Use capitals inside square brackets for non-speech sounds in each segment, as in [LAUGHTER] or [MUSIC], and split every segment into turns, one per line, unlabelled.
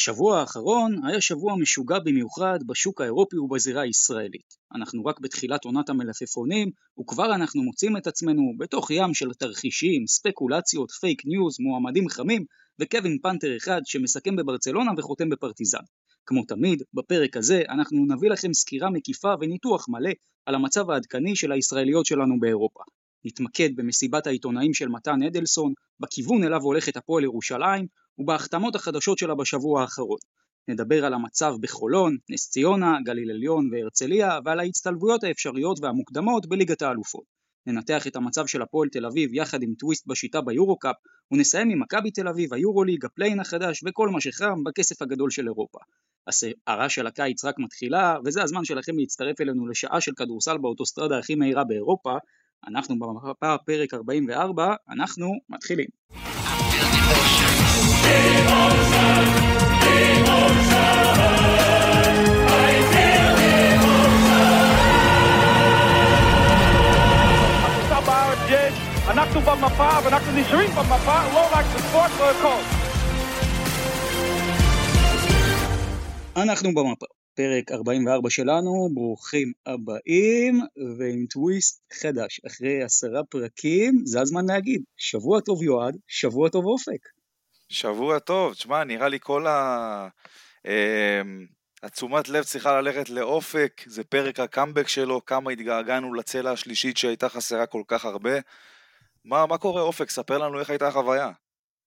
השבוע האחרון היה שבוע משוגע במיוחד בשוק האירופי ובזירה הישראלית. אנחנו רק בתחילת עונת המלפפונים, וכבר אנחנו מוצאים את עצמנו בתוך ים של תרחישים, ספקולציות, פייק ניוז, מועמדים חמים, וקווין פאנטר אחד שמסכם בברצלונה וחותם בפרטיזן. כמו תמיד, בפרק הזה אנחנו נביא לכם סקירה מקיפה וניתוח מלא על המצב העדכני של הישראליות שלנו באירופה. נתמקד במסיבת העיתונאים של מתן אדלסון, בכיוון אליו הולכת הפועל ירושלים, ובהחתמות החדשות שלה בשבוע האחרון. נדבר על המצב בחולון, נס ציונה, גליל עליון והרצליה, ועל ההצטלבויות האפשריות והמוקדמות בליגת האלופות. ננתח את המצב של הפועל תל אביב יחד עם טוויסט בשיטה ביורו-קאפ, ונסיים עם מכבי תל אביב, היורוליג, הפליי-אין החדש וכל מה שחם בכסף הגדול של אירופה. הסערה של הקיץ רק מתחילה, וזה הזמן שלכם להצטרף אלינו לשעה של כדורסל באוטוסטרדה הכי מהירה באירופה. אנחנו במפה פרק 44, אנחנו מתחילים. לא לא. אנחנו במפה, פרק 44 שלנו, ברוכים הבאים, ועם טוויסט חדש, אחרי עשרה פרקים, זה הזמן להגיד, שבוע טוב יועד, שבוע טוב אופק.
שבוע טוב, תשמע, נראה לי כל ה... אמ, התשומת לב צריכה ללכת לאופק, זה פרק הקאמבק שלו, כמה התגעגענו לצלע השלישית שהייתה חסרה כל כך הרבה. מה, מה קורה אופק? ספר לנו איך הייתה החוויה.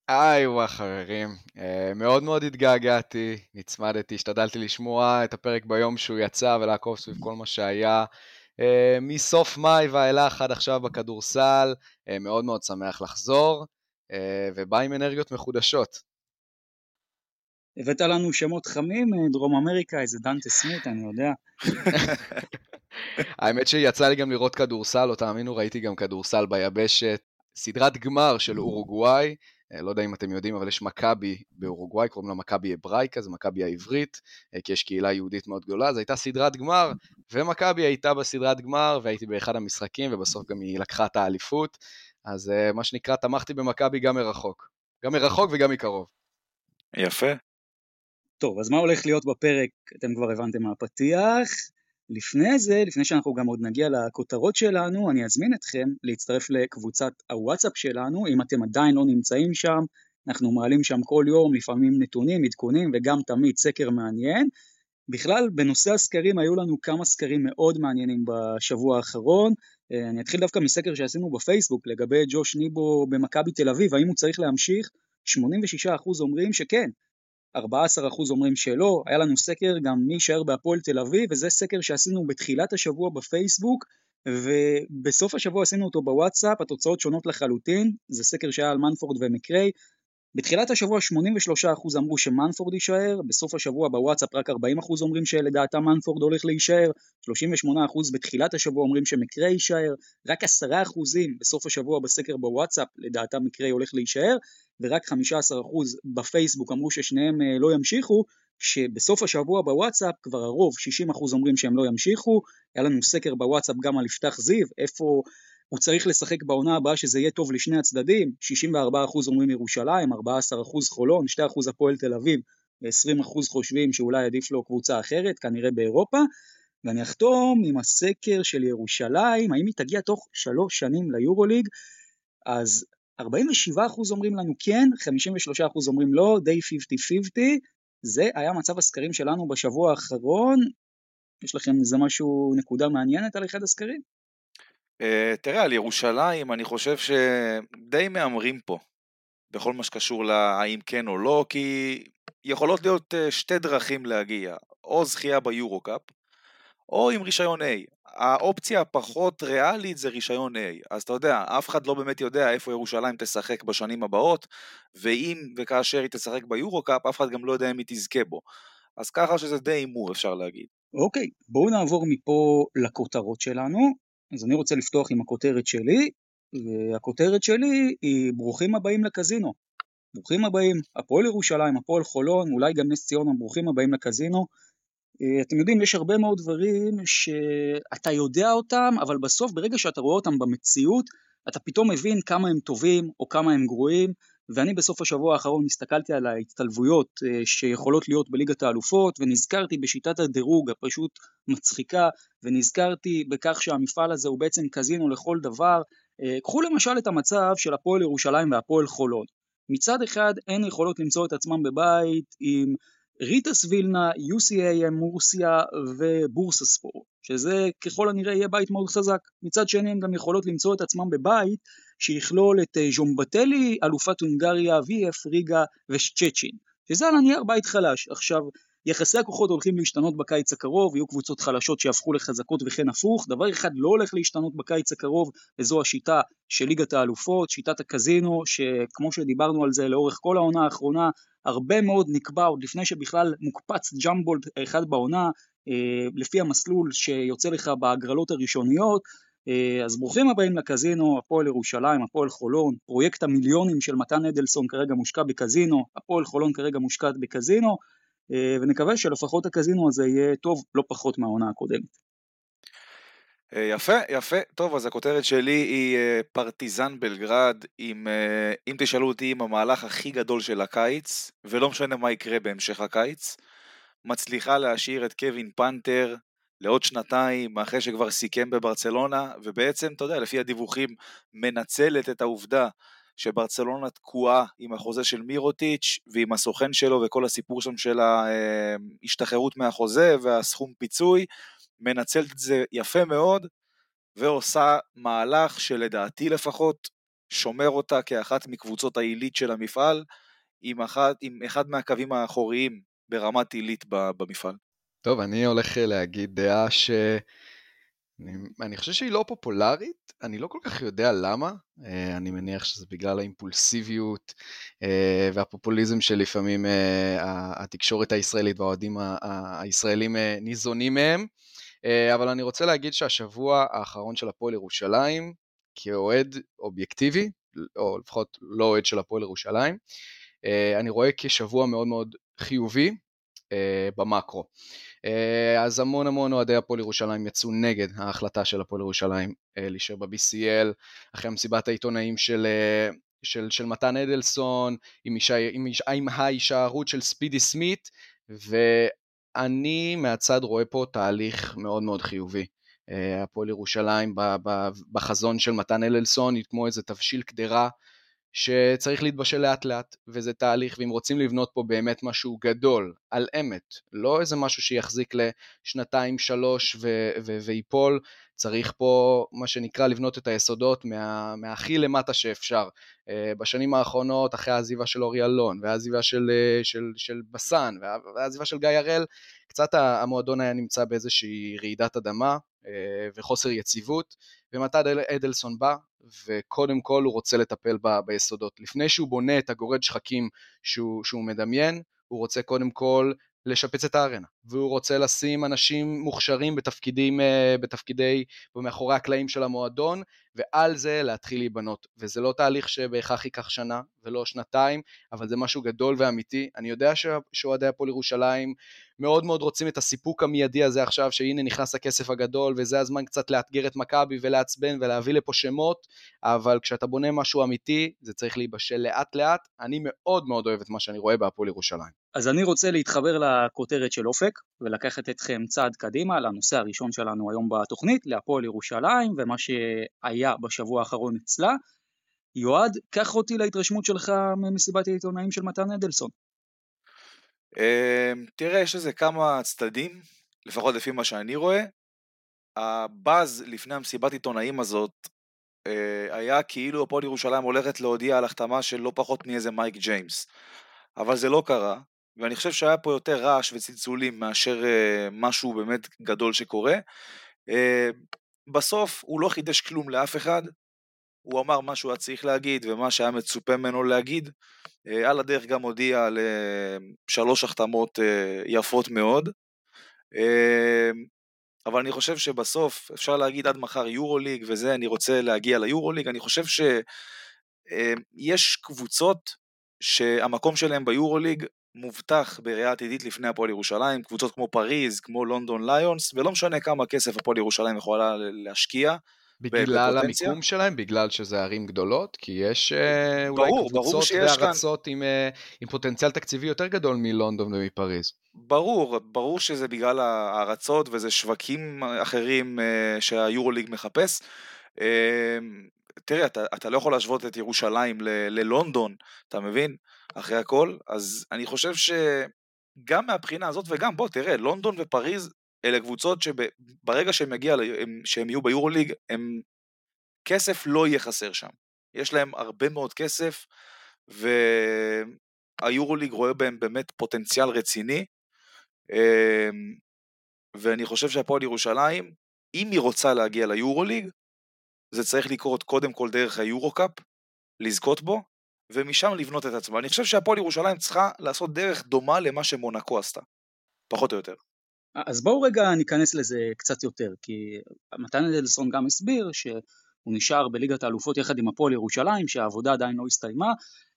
היי וואי חברים, uh, מאוד מאוד התגעגעתי, נצמדתי, השתדלתי לשמוע את הפרק ביום שהוא יצא ולעקוב סביב כל מה שהיה. Uh, מסוף מאי ואילך עד עכשיו בכדורסל, uh, מאוד מאוד שמח לחזור, ובא עם אנרגיות מחודשות.
הבאת לנו שמות חמים, דרום אמריקה, איזה דנטה סמית, אני יודע. [LAUGHS]
האמת שיצא לי גם לראות כדורסל, לא תאמינו, ראיתי גם כדורסל ביבשת. סדרת גמר של אורוגוואי, אה, לא יודע אם אתם יודעים, אבל יש מכבי באורוגוואי, קוראים לה מכבי אברייקה, זה מכבי העברית, אה, כי יש קהילה יהודית מאוד גדולה, אז הייתה סדרת גמר, ומכבי הייתה בסדרת גמר, והייתי באחד המשחקים, ובסוף גם היא לקחה את האליפות, אז אה, מה שנקרא, תמכתי במכבי גם מרחוק. גם מרחוק וגם מקרוב.
יפה.
טוב, אז מה הולך להיות בפרק, אתם כבר הבנתם מהפתיח. לפני זה, לפני שאנחנו גם עוד נגיע לכותרות שלנו, אני אזמין אתכם להצטרף לקבוצת הוואטסאפ שלנו, אם אתם עדיין לא נמצאים שם, אנחנו מעלים שם כל יום, לפעמים נתונים, עדכונים וגם תמיד סקר מעניין. בכלל, בנושא הסקרים היו לנו כמה סקרים מאוד מעניינים בשבוע האחרון. אה, אני אתחיל דווקא מסקר שעשינו בפייסבוק לגבי ג'וש ניבו במכבי תל אביב, האם הוא צריך להמשיך? 86% אומרים שכן, 14% אומרים שלא, היה לנו סקר גם מי יישאר בהפועל תל אביב, וזה סקר שעשינו בתחילת השבוע בפייסבוק, ובסוף השבוע עשינו אותו בוואטסאפ, התוצאות שונות לחלוטין, זה סקר שהיה על מנפורד ומקריי, בתחילת השבוע 83% אמרו שמנפורד יישאר, בסוף השבוע בוואטסאפ רק 40% אומרים שלדעתם מנפורד הולך להישאר, 38% בתחילת השבוע אומרים שמקריי יישאר, רק 10% בסוף השבוע בסקר בוואטסאפ לדעתם מקריי הולך להישאר, ורק 15% בפייסבוק אמרו ששניהם אה, לא ימשיכו, כשבסוף השבוע בוואטסאפ כבר הרוב, 60% אומרים שהם לא ימשיכו, היה לנו סקר בוואטסאפ גם על יפתח זיו, איפה הוא צריך לשחק בעונה הבאה שזה יהיה טוב לשני הצדדים, 64% אומרים ירושלים, 14% חולון, 2% הפועל תל אביב, ו-20% חושבים שאולי עדיף לו קבוצה אחרת, כנראה באירופה, ואני אחתום עם הסקר של ירושלים, האם היא תגיע תוך שלוש שנים ליורוליג, אז 47% אומרים לנו כן, 53% אומרים לא, די 50-50, זה היה מצב הסקרים שלנו בשבוע האחרון, יש לכם איזה משהו, נקודה מעניינת על אחד הסקרים?
Uh, תראה, על ירושלים אני חושב שדי מהמרים פה, בכל מה שקשור להאם כן או לא, כי יכולות להיות uh, שתי דרכים להגיע, או זכייה ביורו-קאפ, או עם רישיון A. האופציה הפחות ריאלית זה רישיון A. אז אתה יודע, אף אחד לא באמת יודע איפה ירושלים תשחק בשנים הבאות, ואם וכאשר היא תשחק ביורו-קאפ, אף אחד גם לא יודע אם היא תזכה בו. אז ככה שזה די הימור אפשר להגיד.
אוקיי, בואו נעבור מפה לכותרות שלנו. אז אני רוצה לפתוח עם הכותרת שלי, והכותרת שלי היא ברוכים הבאים לקזינו. ברוכים הבאים, הפועל ירושלים, הפועל חולון, אולי גם נס ציונה, ברוכים הבאים לקזינו. אה, אתם יודעים, יש הרבה מאוד דברים שאתה יודע אותם, אבל בסוף, ברגע שאתה רואה אותם במציאות, אתה פתאום מבין כמה הם טובים או כמה הם גרועים. ואני בסוף השבוע האחרון הסתכלתי על ההצטלבויות אה, שיכולות להיות בליגת האלופות ונזכרתי בשיטת הדירוג הפשוט מצחיקה ונזכרתי בכך שהמפעל הזה הוא בעצם קזינו לכל דבר. אה, קחו למשל את המצב של הפועל ירושלים והפועל חולון. מצד אחד הן יכולות למצוא את עצמם בבית עם ריטס וילנה, UCAM מורסיה ובורסה ספור, שזה ככל הנראה יהיה בית מאוד חזק. מצד שני הן גם יכולות למצוא את עצמם בבית שיכלול את אה, ז'ומבטלי, אלופת הונגריה, VF ריגה ושצ'צ'ין, שזה על הנייר בית חלש. עכשיו, יחסי הכוחות הולכים להשתנות בקיץ הקרוב, יהיו קבוצות חלשות שיהפכו לחזקות וכן הפוך, דבר אחד לא הולך להשתנות בקיץ הקרוב, וזו השיטה של ליגת האלופות, שיטת הקזינו, שכמו שדיברנו על זה לאורך כל העונה האחרונה, הרבה מאוד נקבע עוד לפני שבכלל מוקפץ ג'מבולד אחד בעונה, אה, לפי המסלול שיוצא לך בהגרלות הראשוניות, אז ברוכים הבאים לקזינו, הפועל ירושלים, הפועל חולון, פרויקט המיליונים של מתן אדלסון כרגע מושקע בקזינו, הפועל חולון כרגע מושקעת בקזינו, אה, ונקווה שלפחות הקזינו הזה יהיה טוב לא פחות מהעונה הקודמת.
אה, יפה, יפה. טוב, אז הכותרת שלי היא אה, פרטיזן בלגרד, עם, אם תשאלו אותי, עם המהלך הכי גדול של הקיץ, ולא משנה מה יקרה בהמשך הקיץ, מצליחה להשאיר את קווין פנתר לעוד שנתיים, אחרי שכבר סיכם בברצלונה, ובעצם, אתה יודע, לפי הדיווחים, מנצלת את העובדה שברצלונה תקועה עם החוזה של מירוטיץ' ועם הסוכן שלו וכל הסיפור שם של ההשתחררות מהחוזה והסכום פיצוי, מנצלת את זה יפה מאוד ועושה מהלך שלדעתי לפחות שומר אותה כאחת מקבוצות העילית של המפעל עם, אחת, עם אחד מהקווים האחוריים ברמת עילית במפעל.
טוב, אני הולך להגיד דעה ש... אני, אני חושב שהיא לא פופולרית, אני לא כל כך יודע למה, אה, אני מניח שזה בגלל האימפולסיביות אה, והפופוליזם שלפעמים אה, התקשורת הישראלית והאוהדים הישראלים ניזונים מהם, אבל אני רוצה להגיד שהשבוע האחרון של הפועל ירושלים, כאוהד אובייקטיבי, או לפחות לא אוהד של הפועל ירושלים, אני רואה כשבוע מאוד מאוד חיובי במקרו. אה, אז המון המון אוהדי הפועל ירושלים יצאו נגד ההחלטה של הפועל ירושלים אה, להישאר ב-BCL, אחרי מסיבת העיתונאים של, אה, של, של מתן אדלסון, עם, אישה, עם, עם ההישארות של ספידי סמית, ואני מהצד רואה פה תהליך מאוד מאוד חיובי. הפועל ירושלים בחזון של מתן אדלסון היא כמו איזה תבשיל קדרה שצריך להתבשל לאט לאט, וזה תהליך, ואם רוצים לבנות פה באמת משהו גדול, על אמת, לא איזה משהו שיחזיק לשנתיים, שלוש ו- ו- ויפול, צריך פה מה שנקרא לבנות את היסודות מה, מהכי למטה שאפשר. Uh, בשנים האחרונות, אחרי העזיבה של אורי אלון, והעזיבה של, uh, של, של בסן, והעזיבה של גיא הראל, קצת המועדון היה נמצא באיזושהי רעידת אדמה uh, וחוסר יציבות, ומתי אדלסון בא, וקודם כל הוא רוצה לטפל ב, ביסודות. לפני שהוא בונה את הגורד שחקים שהוא, שהוא מדמיין, הוא רוצה קודם כל לשפץ את הארנה, והוא רוצה לשים אנשים מוכשרים בתפקידים, אה, בתפקידי, ומאחורי הקלעים של המועדון, ועל זה להתחיל להיבנות. וזה לא תהליך שבהכרח ייקח שנה ולא שנתיים, אבל זה משהו גדול ואמיתי. אני יודע שאוהדי הפועל ירושלים מאוד מאוד רוצים את הסיפוק המיידי הזה עכשיו, שהנה נכנס הכסף הגדול, וזה הזמן קצת לאתגר את מכבי ולעצבן ולהביא לפה שמות, אבל כשאתה בונה משהו אמיתי, זה צריך להיבשל לאט לאט. אני מאוד מאוד אוהב את מה שאני רואה בהפועל ירושלים.
אז אני רוצה להתחבר לכותרת של אופק, ולקחת אתכם צעד קדימה לנושא הראשון שלנו היום בתוכנית, להפועל ירושלים, ומה שהיה בשבוע האחרון אצלה. יועד, קח אותי להתרשמות שלך ממסיבת העיתונאים של מתן אדלסון.
אמ, תראה, יש לזה כמה צדדים, לפחות לפי מה שאני רואה. הבאז לפני המסיבת עיתונאים הזאת אה, היה כאילו הפועל ירושלים הולכת להודיע על החתמה של לא פחות מאיזה מייק ג'יימס. אבל זה לא קרה, ואני חושב שהיה פה יותר רעש וצלצולים מאשר אה, משהו באמת גדול שקורה. אה, בסוף הוא לא חידש כלום לאף אחד, הוא אמר מה שהוא היה צריך להגיד ומה שהיה מצופה ממנו להגיד. אה, על הדרך גם הודיע על אה, שלוש החתמות אה, יפות מאוד. אבל אני חושב שבסוף אפשר להגיד עד מחר יורוליג וזה, אני רוצה להגיע ליורוליג, אני חושב שיש קבוצות שהמקום שלהם ביורוליג מובטח בראייה עתידית לפני הפועל ירושלים, קבוצות כמו פריז, כמו לונדון ליונס, ולא משנה כמה כסף הפועל ירושלים יכולה להשקיע,
בגלל המיקום שלהם? בגלל שזה ערים גדולות? כי יש אה, אולי ברור, קבוצות וארצות כאן... עם, אה, עם פוטנציאל תקציבי יותר גדול מלונדון ומפריז.
ברור, ברור שזה בגלל הארצות וזה שווקים אחרים אה, שהיורוליג מחפש. תראה, אתה, אתה לא יכול להשוות את ירושלים ל- ללונדון, אתה מבין? אחרי הכל, אז אני חושב שגם מהבחינה הזאת וגם, בוא, תראה, לונדון ופריז אלה קבוצות שברגע שהם, מגיע, שהם יהיו ביורוליג, הם... כסף לא יהיה חסר שם. יש להם הרבה מאוד כסף, והיורוליג רואה בהם באמת פוטנציאל רציני, אמ, ואני חושב שהפועל ירושלים, אם היא רוצה להגיע ליורוליג, זה צריך לקרות קודם כל דרך היורו-קאפ, לזכות בו, ומשם לבנות את עצמה. אני חושב שהפועל ירושלים צריכה לעשות דרך דומה למה שמונקו עשתה, פחות או יותר.
אז בואו רגע ניכנס לזה קצת יותר, כי מתן אדלסון גם הסביר שהוא נשאר בליגת האלופות יחד עם הפועל ירושלים, שהעבודה עדיין לא הסתיימה.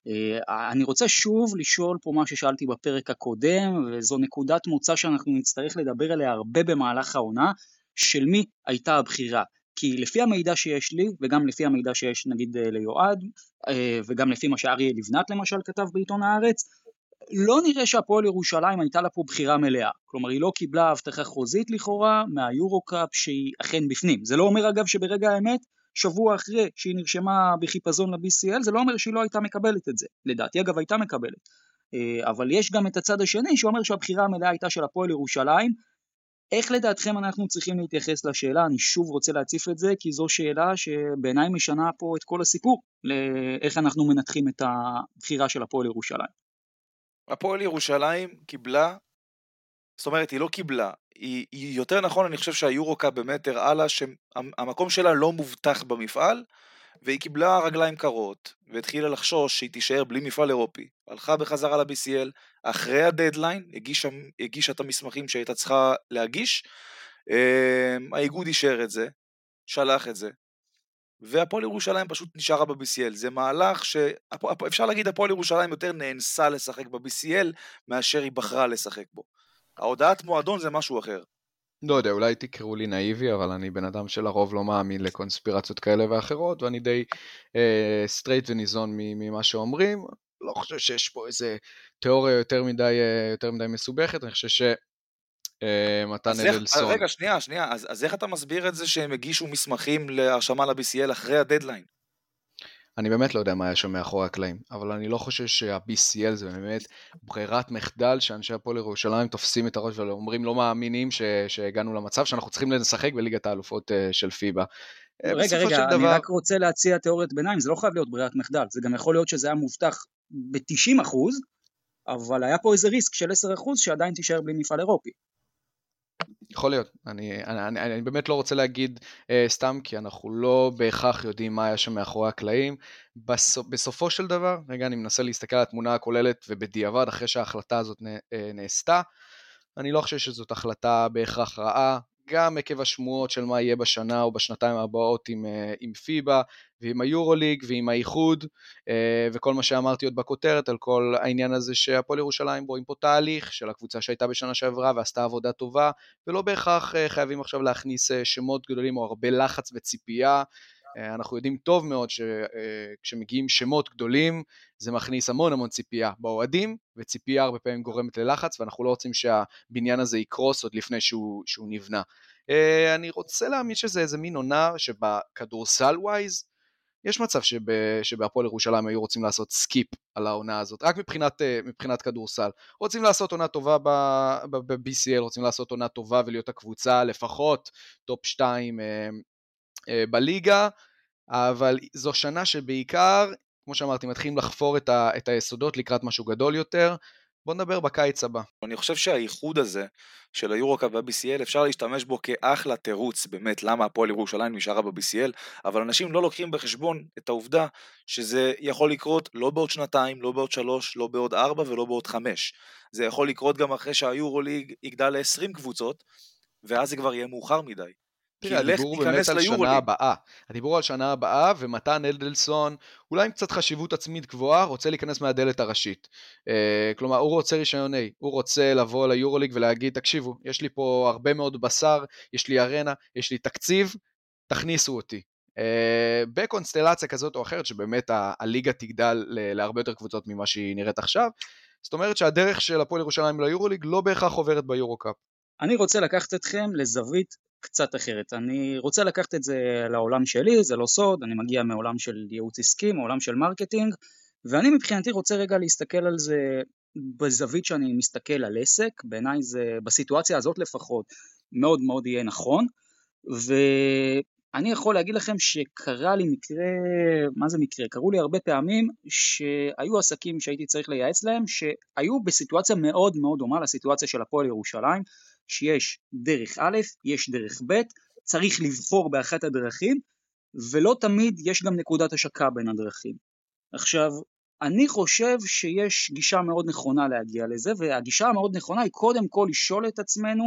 אה, אני רוצה שוב לשאול פה מה ששאלתי בפרק הקודם, וזו נקודת מוצא שאנחנו נצטרך לדבר עליה הרבה במהלך העונה, של מי הייתה הבחירה. כי לפי המידע שיש לי, וגם לפי המידע שיש נגיד ליועד, אה, וגם לפי מה שאריה לבנת למשל כתב בעיתון הארץ, לא נראה שהפועל ירושלים הייתה לה פה בחירה מלאה. כלומר, היא לא קיבלה הבטחה חוזית לכאורה מהיורו-קאפ שהיא אכן בפנים. זה לא אומר אגב שברגע האמת, שבוע אחרי שהיא נרשמה בחיפזון ל-BCL, זה לא אומר שהיא לא הייתה מקבלת את זה. לדעתי אגב הייתה מקבלת. אה, אבל יש גם את הצד השני שאומר שהבחירה המלאה הייתה של הפועל ירושלים. איך לדעתכם אנחנו צריכים להתייחס לשאלה? אני שוב רוצה להציף את זה, כי זו שאלה שבעיניי משנה פה את כל הסיפור, לאיך אנחנו מנתחים את הבחירה של הפועל ירושלים.
הפועל ירושלים קיבלה, זאת אומרת היא לא קיבלה, היא, היא יותר נכון אני חושב שהיורוקאפ באמת הראה לה שהמקום שלה לא מובטח במפעל והיא קיבלה רגליים קרות והתחילה לחשוש שהיא תישאר בלי מפעל אירופי. הלכה בחזרה ל-BCL אחרי הדדליין, הגישה, הגישה את המסמכים שהייתה צריכה להגיש, אמ, האיגוד אישר את זה, שלח את זה, והפועל ירושלים פשוט נשארה ב-BCL. זה מהלך שאפשר להגיד הפועל ירושלים יותר נאנסה לשחק ב-BCL מאשר היא בחרה לשחק בו. ההודעת מועדון זה משהו אחר.
לא יודע, אולי תקראו לי נאיבי, אבל אני בן אדם שלרוב לא מאמין לקונספירציות כאלה ואחרות, ואני די אה, straight וניזון ממה שאומרים. לא חושב שיש פה איזה תיאוריה יותר מדי, אה, יותר מדי מסובכת, אני חושב מתן אדלסון.
רגע, שנייה, שנייה, אז, אז איך אתה מסביר את זה שהם הגישו מסמכים להרשמה ל-BCL אחרי הדדליין?
אני באמת לא יודע מה היה שם מאחורי הקלעים, אבל אני לא חושב שה-BCL זה באמת ברירת מחדל שאנשי הפועל ירושלים תופסים את הראש ואומרים לא מאמינים ש- שהגענו למצב שאנחנו צריכים לשחק בליגת האלופות אה, של פיבה.
אה, רגע, רגע, אני דבר... רק רוצה להציע תיאוריית ביניים, זה לא חייב להיות ברירת מחדל, זה גם יכול להיות שזה היה מובטח ב-90 אבל היה פה איזה ריסק של 10 שעדיין תישאר בלי מפעל אירופי.
יכול להיות, אני, אני, אני, אני באמת לא רוצה להגיד אה, סתם כי אנחנו לא בהכרח יודעים מה היה שם מאחורי הקלעים. בסופ, בסופו של דבר, רגע אני מנסה להסתכל על התמונה הכוללת ובדיעבד אחרי שההחלטה הזאת נ, אה, נעשתה, אני לא חושב שזאת החלטה בהכרח רעה, גם עקב השמועות של מה יהיה בשנה או בשנתיים הבאות עם, אה, עם פיבה ועם היורוליג ועם האיחוד אה, וכל מה שאמרתי עוד בכותרת על כל העניין הזה שהפועל ירושלים רואים פה תהליך של הקבוצה שהייתה בשנה שעברה ועשתה עבודה טובה ולא בהכרח אה, חייבים עכשיו להכניס שמות גדולים או הרבה לחץ וציפייה אנחנו יודעים טוב מאוד שכשמגיעים שמות גדולים זה מכניס המון המון ציפייה באוהדים, וציפייה הרבה פעמים גורמת ללחץ, ואנחנו לא רוצים שהבניין הזה יקרוס עוד לפני שהוא, שהוא נבנה. אני רוצה להאמין שזה איזה מין עונה שבכדורסל wise, יש מצב שב, שבהפועל ירושלים היו רוצים לעשות skip על העונה הזאת, רק מבחינת, מבחינת כדורסל. רוצים לעשות עונה טובה ב-BCL, רוצים לעשות עונה טובה ולהיות הקבוצה לפחות top 2 בליגה, אבל זו שנה שבעיקר, כמו שאמרתי, מתחילים לחפור את, ה, את היסודות לקראת משהו גדול יותר. בוא נדבר בקיץ הבא.
אני חושב שהאיחוד הזה של היורוקאפ וה-BCL אפשר להשתמש בו כאחלה תירוץ באמת למה הפועל ירושלים נשארה ב-BCL, אבל אנשים לא לוקחים בחשבון את העובדה שזה יכול לקרות לא בעוד שנתיים, לא בעוד שלוש, לא בעוד ארבע ולא בעוד חמש. זה יכול לקרות גם אחרי שהיורוליג יגדל ל-20 קבוצות, ואז זה כבר יהיה מאוחר מדי.
תראה, הדיבור באמת על שנה הבאה. הדיבור על שנה הבאה, ומתן אלדלסון, אולי עם קצת חשיבות עצמית גבוהה, רוצה להיכנס מהדלת הראשית. אה, כלומר, הוא רוצה רישיון A, הוא רוצה לבוא ליורוליג ולהגיד, תקשיבו, יש לי פה הרבה מאוד בשר, יש לי ארנה, יש לי תקציב, תכניסו אותי. בקונסטלציה כזאת או אחרת, שבאמת הליגה תגדל להרבה יותר קבוצות ממה שהיא נראית עכשיו. זאת אומרת שהדרך של הפועל ירושלים ליורוליג לא בהכרח עוברת ביורו-קאפ.
אני רוצה לקחת אתכם לזווית קצת אחרת. אני רוצה לקחת את זה לעולם שלי, זה לא סוד, אני מגיע מעולם של ייעוץ עסקי, מעולם של marketing, ואני מבחינתי רוצה רגע להסתכל על זה בזווית שאני מסתכל על עסק, בעיניי זה בסיטואציה הזאת לפחות מאוד מאוד יהיה נכון, ואני יכול להגיד לכם שקרה לי מקרה, מה זה מקרה? קרו לי הרבה פעמים שהיו עסקים שהייתי צריך לייעץ להם שהיו בסיטואציה מאוד מאוד דומה לסיטואציה של הפועל ירושלים, שיש דרך א', יש דרך ב', צריך לבחור באחת הדרכים, ולא תמיד יש גם נקודת השקה בין הדרכים. עכשיו, אני חושב שיש גישה מאוד נכונה להגיע לזה, והגישה המאוד נכונה היא קודם כל לשאול את עצמנו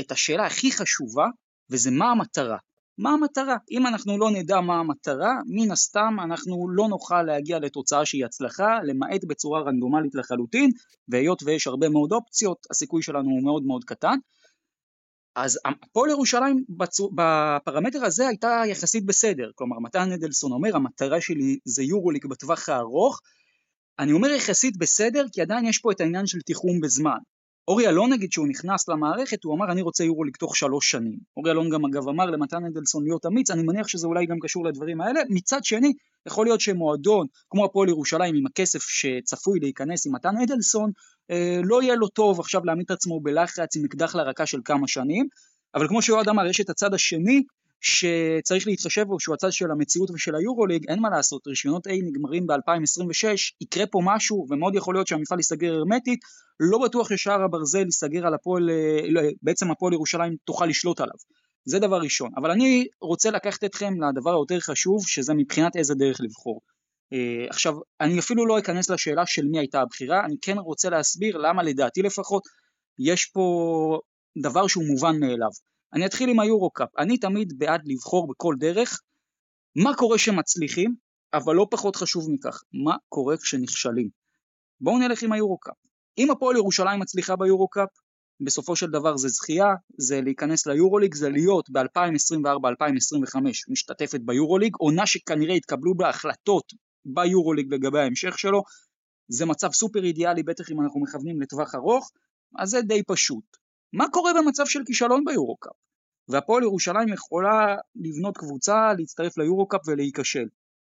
את השאלה הכי חשובה, וזה מה המטרה. מה המטרה? אם אנחנו לא נדע מה המטרה, מן הסתם אנחנו לא נוכל להגיע לתוצאה שהיא הצלחה, למעט בצורה רנדומלית לחלוטין, והיות ויש הרבה מאוד אופציות, הסיכוי שלנו הוא מאוד מאוד קטן. אז הפועל ירושלים בפרמטר הזה הייתה יחסית בסדר, כלומר מתן אדלסון אומר המטרה שלי זה יורוליג בטווח הארוך, אני אומר יחסית בסדר כי עדיין יש פה את העניין של תיחום בזמן, אורי אלון נגיד שהוא נכנס למערכת הוא אמר אני רוצה יורוליג תוך שלוש שנים. אורי אלון גם אגב אמר למתן אדלסון להיות אמיץ אני מניח שזה אולי גם קשור לדברים האלה. מצד שני יכול להיות שמועדון כמו הפועל ירושלים עם הכסף שצפוי להיכנס עם מתן אדלסון אה, לא יהיה לו טוב עכשיו להעמיד את עצמו בלחץ עם אקדח לרקה של כמה שנים אבל כמו שאוהד אמר יש את הצד השני שצריך להתחשב בו שהוא הצד של המציאות ושל היורוליג, אין מה לעשות, רישיונות A נגמרים ב-2026, יקרה פה משהו ומאוד יכול להיות שהמפעל ייסגר הרמטית, לא בטוח ששער הברזל ייסגר על הפועל, לא, בעצם הפועל ירושלים תוכל לשלוט עליו. זה דבר ראשון. אבל אני רוצה לקחת אתכם לדבר היותר חשוב, שזה מבחינת איזה דרך לבחור. Uh, עכשיו, אני אפילו לא אכנס לשאלה של מי הייתה הבחירה, אני כן רוצה להסביר למה לדעתי לפחות יש פה דבר שהוא מובן מאליו. אני אתחיל עם היורו-קאפ. אני תמיד בעד לבחור בכל דרך מה קורה כשמצליחים, אבל לא פחות חשוב מכך, מה קורה כשנכשלים. בואו נלך עם היורו-קאפ. אם הפועל ירושלים מצליחה ביורו-קאפ, בסופו של דבר זה זכייה, זה להיכנס ליורוליג, זה להיות ב-2024-2025 משתתפת ביורוליג, עונה שכנראה יתקבלו בה החלטות ביורוליג לגבי ההמשך שלו, זה מצב סופר אידיאלי, בטח אם אנחנו מכוונים לטווח ארוך, אז זה די פשוט. מה קורה במצב של כישלון ביורו-קאפ? והפועל ירושלים יכולה לבנות קבוצה, להצטרף ליורו-קאפ ולהיכשל.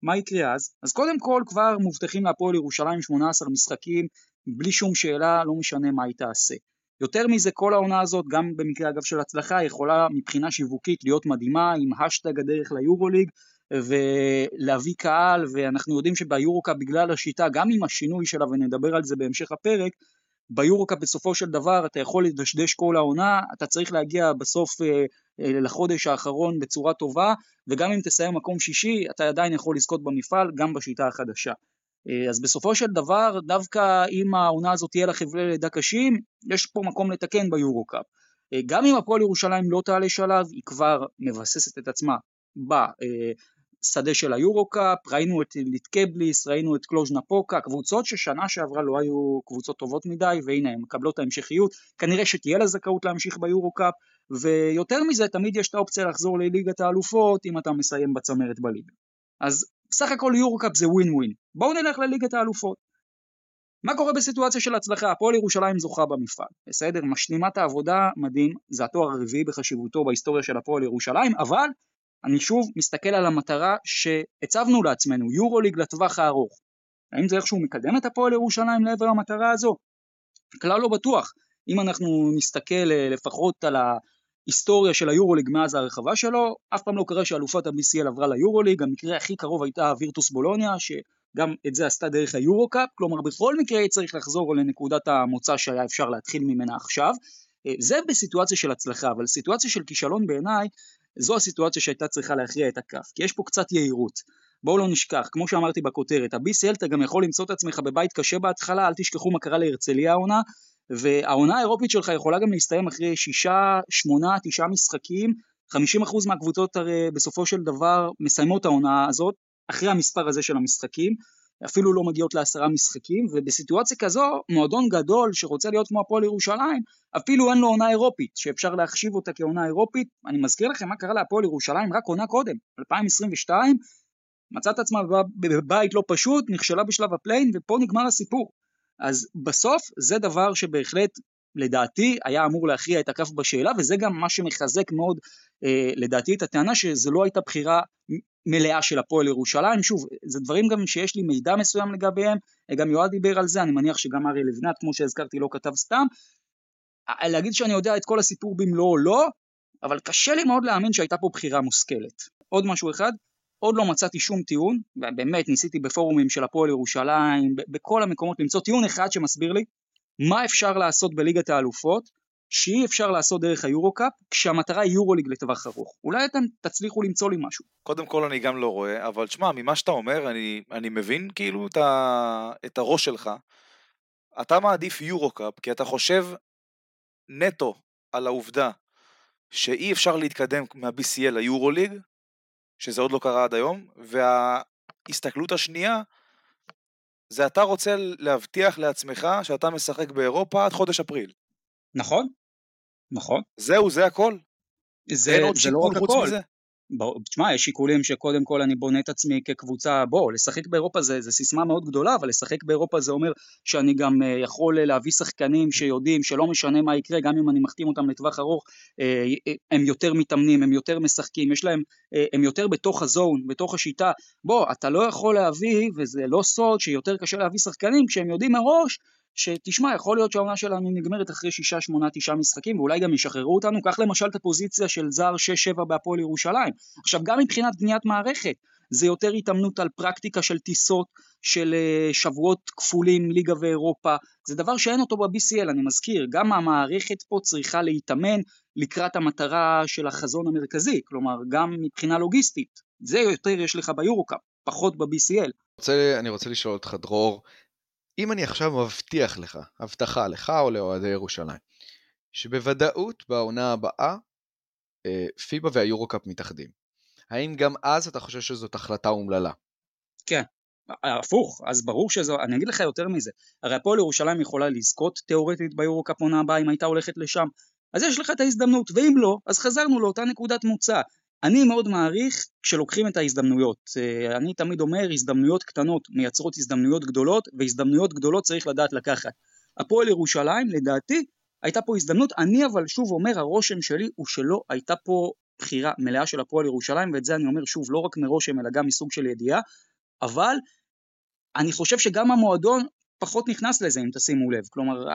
מה יקרה אז? אז קודם כל כבר מובטחים להפועל ירושלים 18 משחקים, בלי שום שאלה, לא משנה מה היא תעשה. יותר מזה, כל העונה הזאת, גם במקרה אגב של הצלחה, יכולה מבחינה שיווקית להיות מדהימה, עם השטג הדרך ליורוליג, ולהביא קהל, ואנחנו יודעים שביורו-קאפ בגלל השיטה, גם עם השינוי שלה, ונדבר על זה בהמשך הפרק, ביורוקאפ בסופו של דבר אתה יכול לדשדש כל העונה, אתה צריך להגיע בסוף אה, אה, לחודש האחרון בצורה טובה, וגם אם תסיים מקום שישי אתה עדיין יכול לזכות במפעל גם בשיטה החדשה. אה, אז בסופו של דבר דווקא אם העונה הזאת תהיה לה חבלי לידה קשים, יש פה מקום לתקן ביורוקאפ. אה, גם אם הפועל ירושלים לא תעלה שלב, היא כבר מבססת את עצמה שדה של היורו-קאפ, ראינו את ליטקבליס, ראינו את קלוז' נפוקה, קבוצות ששנה שעברה לא היו קבוצות טובות מדי, והנה הן מקבלות ההמשכיות, כנראה שתהיה לה זכאות להמשיך ביורו-קאפ, ויותר מזה תמיד יש את האופציה לחזור לליגת האלופות אם אתה מסיים בצמרת בליגה. אז בסך הכל יורו-קאפ זה ווין ווין. בואו נלך לליגת האלופות. מה קורה בסיטואציה של הצלחה? הפועל ירושלים זוכה במפעל, בסדר? משלימה את העבודה, מדהים, זה התואר הרביעי בחשיבותו בהיסטוריה של הפועל ירושלים, אבל אני שוב מסתכל על המטרה שהצבנו לעצמנו, יורוליג לטווח הארוך. האם זה איכשהו מקדם את הפועל ירושלים לעבר המטרה הזו? כלל לא בטוח. אם אנחנו נסתכל אה, לפחות על ההיסטוריה של היורוליג מאז הרחבה שלו, אף פעם לא קרה שאלופת ה-BCL עברה ליורוליג, המקרה הכי קרוב הייתה וירטוס בולוניה, שגם את זה עשתה דרך היורו-קאפ, כלומר בכל מקרה צריך לחזור לנקודת המוצא שהיה אפשר להתחיל ממנה עכשיו. זה בסיטואציה של הצלחה, אבל סיטואציה של כישלון בעיניי זו הסיטואציה שהייתה צריכה להכריע את הכף, כי יש פה קצת יהירות. בואו לא נשכח, כמו שאמרתי בכותרת, ה-BCL אתה גם יכול למצוא את עצמך בבית קשה בהתחלה, אל תשכחו מה קרה להרצליה העונה, והעונה האירופית שלך יכולה גם להסתיים אחרי שישה, שמונה, תשעה משחקים, 50% מהקבוצות הרי בסופו של דבר מסיימות העונה הזאת, אחרי המספר הזה של המשחקים, אפילו לא מגיעות לעשרה משחקים, ובסיטואציה כזו, מועדון גדול שרוצה להיות כמו הפועל ירושלים, אפילו אין לו עונה אירופית, שאפשר להחשיב אותה כעונה אירופית. אני מזכיר לכם מה קרה להפועל ירושלים רק עונה קודם, 2022, מצאת עצמה בבית לא פשוט, נכשלה בשלב הפליי-אין, ופה נגמר הסיפור. אז בסוף זה דבר שבהחלט לדעתי היה אמור להכריע את הכף בשאלה וזה גם מה שמחזק מאוד אה, לדעתי את הטענה שזו לא הייתה בחירה מלאה של הפועל ירושלים, שוב זה דברים גם שיש לי מידע מסוים לגביהם, גם יועד דיבר על זה, אני מניח שגם אריה לבנת כמו שהזכרתי לא כתב סתם, להגיד שאני יודע את כל הסיפור במלואו או לא, אבל קשה לי מאוד להאמין שהייתה פה בחירה מושכלת. עוד משהו אחד, עוד לא מצאתי שום טיעון, ובאמת ניסיתי בפורומים של הפועל ירושלים, בכל המקומות למצוא טיעון אחד שמסביר לי מה אפשר לעשות בליגת האלופות שאי אפשר לעשות דרך היורו-קאפ כשהמטרה היא יורו-ליג לטווח ארוך. אולי אתם תצליחו למצוא לי משהו.
קודם כל אני גם לא רואה, אבל תשמע, ממה שאתה אומר, אני, אני מבין כאילו את, ה, את הראש שלך. אתה מעדיף יורו-קאפ כי אתה חושב נטו על העובדה שאי אפשר להתקדם מה-BCL ליורו-ליג, שזה עוד לא קרה עד היום, וההסתכלות השנייה זה אתה רוצה להבטיח לעצמך שאתה משחק באירופה עד חודש אפריל.
נכון, נכון.
זהו, זה הכל?
זה, אין עוד זה לא רק הכל. מזה? תשמע, יש שיקולים שקודם כל אני בונה את עצמי כקבוצה, בוא, לשחק באירופה זה, זה סיסמה מאוד גדולה, אבל לשחק באירופה זה אומר שאני גם uh, יכול להביא שחקנים שיודעים שלא משנה מה יקרה, גם אם אני מחתים אותם לטווח ארוך, uh, הם יותר מתאמנים, הם יותר משחקים, יש להם, הם יותר בתוך הזון, בתוך השיטה. בוא, אתה לא יכול להביא, וזה לא סוד שיותר קשה להביא שחקנים כשהם יודעים מראש שתשמע, יכול להיות שהעונה שלנו נגמרת אחרי שישה, שמונה, תשעה משחקים, ואולי גם ישחררו אותנו. קח למשל את הפוזיציה של זר 6-7 בהפועל ירושלים. עכשיו, גם מבחינת בניית מערכת, זה יותר התאמנות על פרקטיקה של טיסות, של אה, שבועות כפולים, ליגה ואירופה. זה דבר שאין אותו ב-BCL, אני מזכיר. גם המערכת פה צריכה להתאמן לקראת המטרה של החזון המרכזי, כלומר, גם מבחינה לוגיסטית. זה יותר יש לך ביורו-קאפ, פחות ב-BCL.
רוצה, אני רוצה לשאול אותך, דרור, אם אני עכשיו מבטיח לך, הבטחה לך או לאוהדי ירושלים, שבוודאות בעונה הבאה אה, פיבה והיורו-קאפ מתאחדים, האם גם אז אתה חושב שזאת החלטה אומללה?
כן, הפוך, אז ברור שזו, אני אגיד לך יותר מזה, הרי הפועל ירושלים יכולה לזכות תאורטית ביורו-קאפ עונה הבאה אם הייתה הולכת לשם, אז יש לך את ההזדמנות, ואם לא, אז חזרנו לאותה נקודת מוצא. אני מאוד מעריך כשלוקחים את ההזדמנויות. אה, אני תמיד אומר, הזדמנויות קטנות מייצרות הזדמנויות גדולות, והזדמנויות גדולות צריך לדעת לקחת. הפועל ירושלים, לדעתי, הייתה פה הזדמנות, אני אבל שוב אומר, הרושם שלי הוא שלא הייתה פה בחירה מלאה של הפועל ירושלים, ואת זה אני אומר שוב, לא רק מרושם, אלא גם מסוג של ידיעה, אבל אני חושב שגם המועדון פחות נכנס לזה אם תשימו לב, כלומר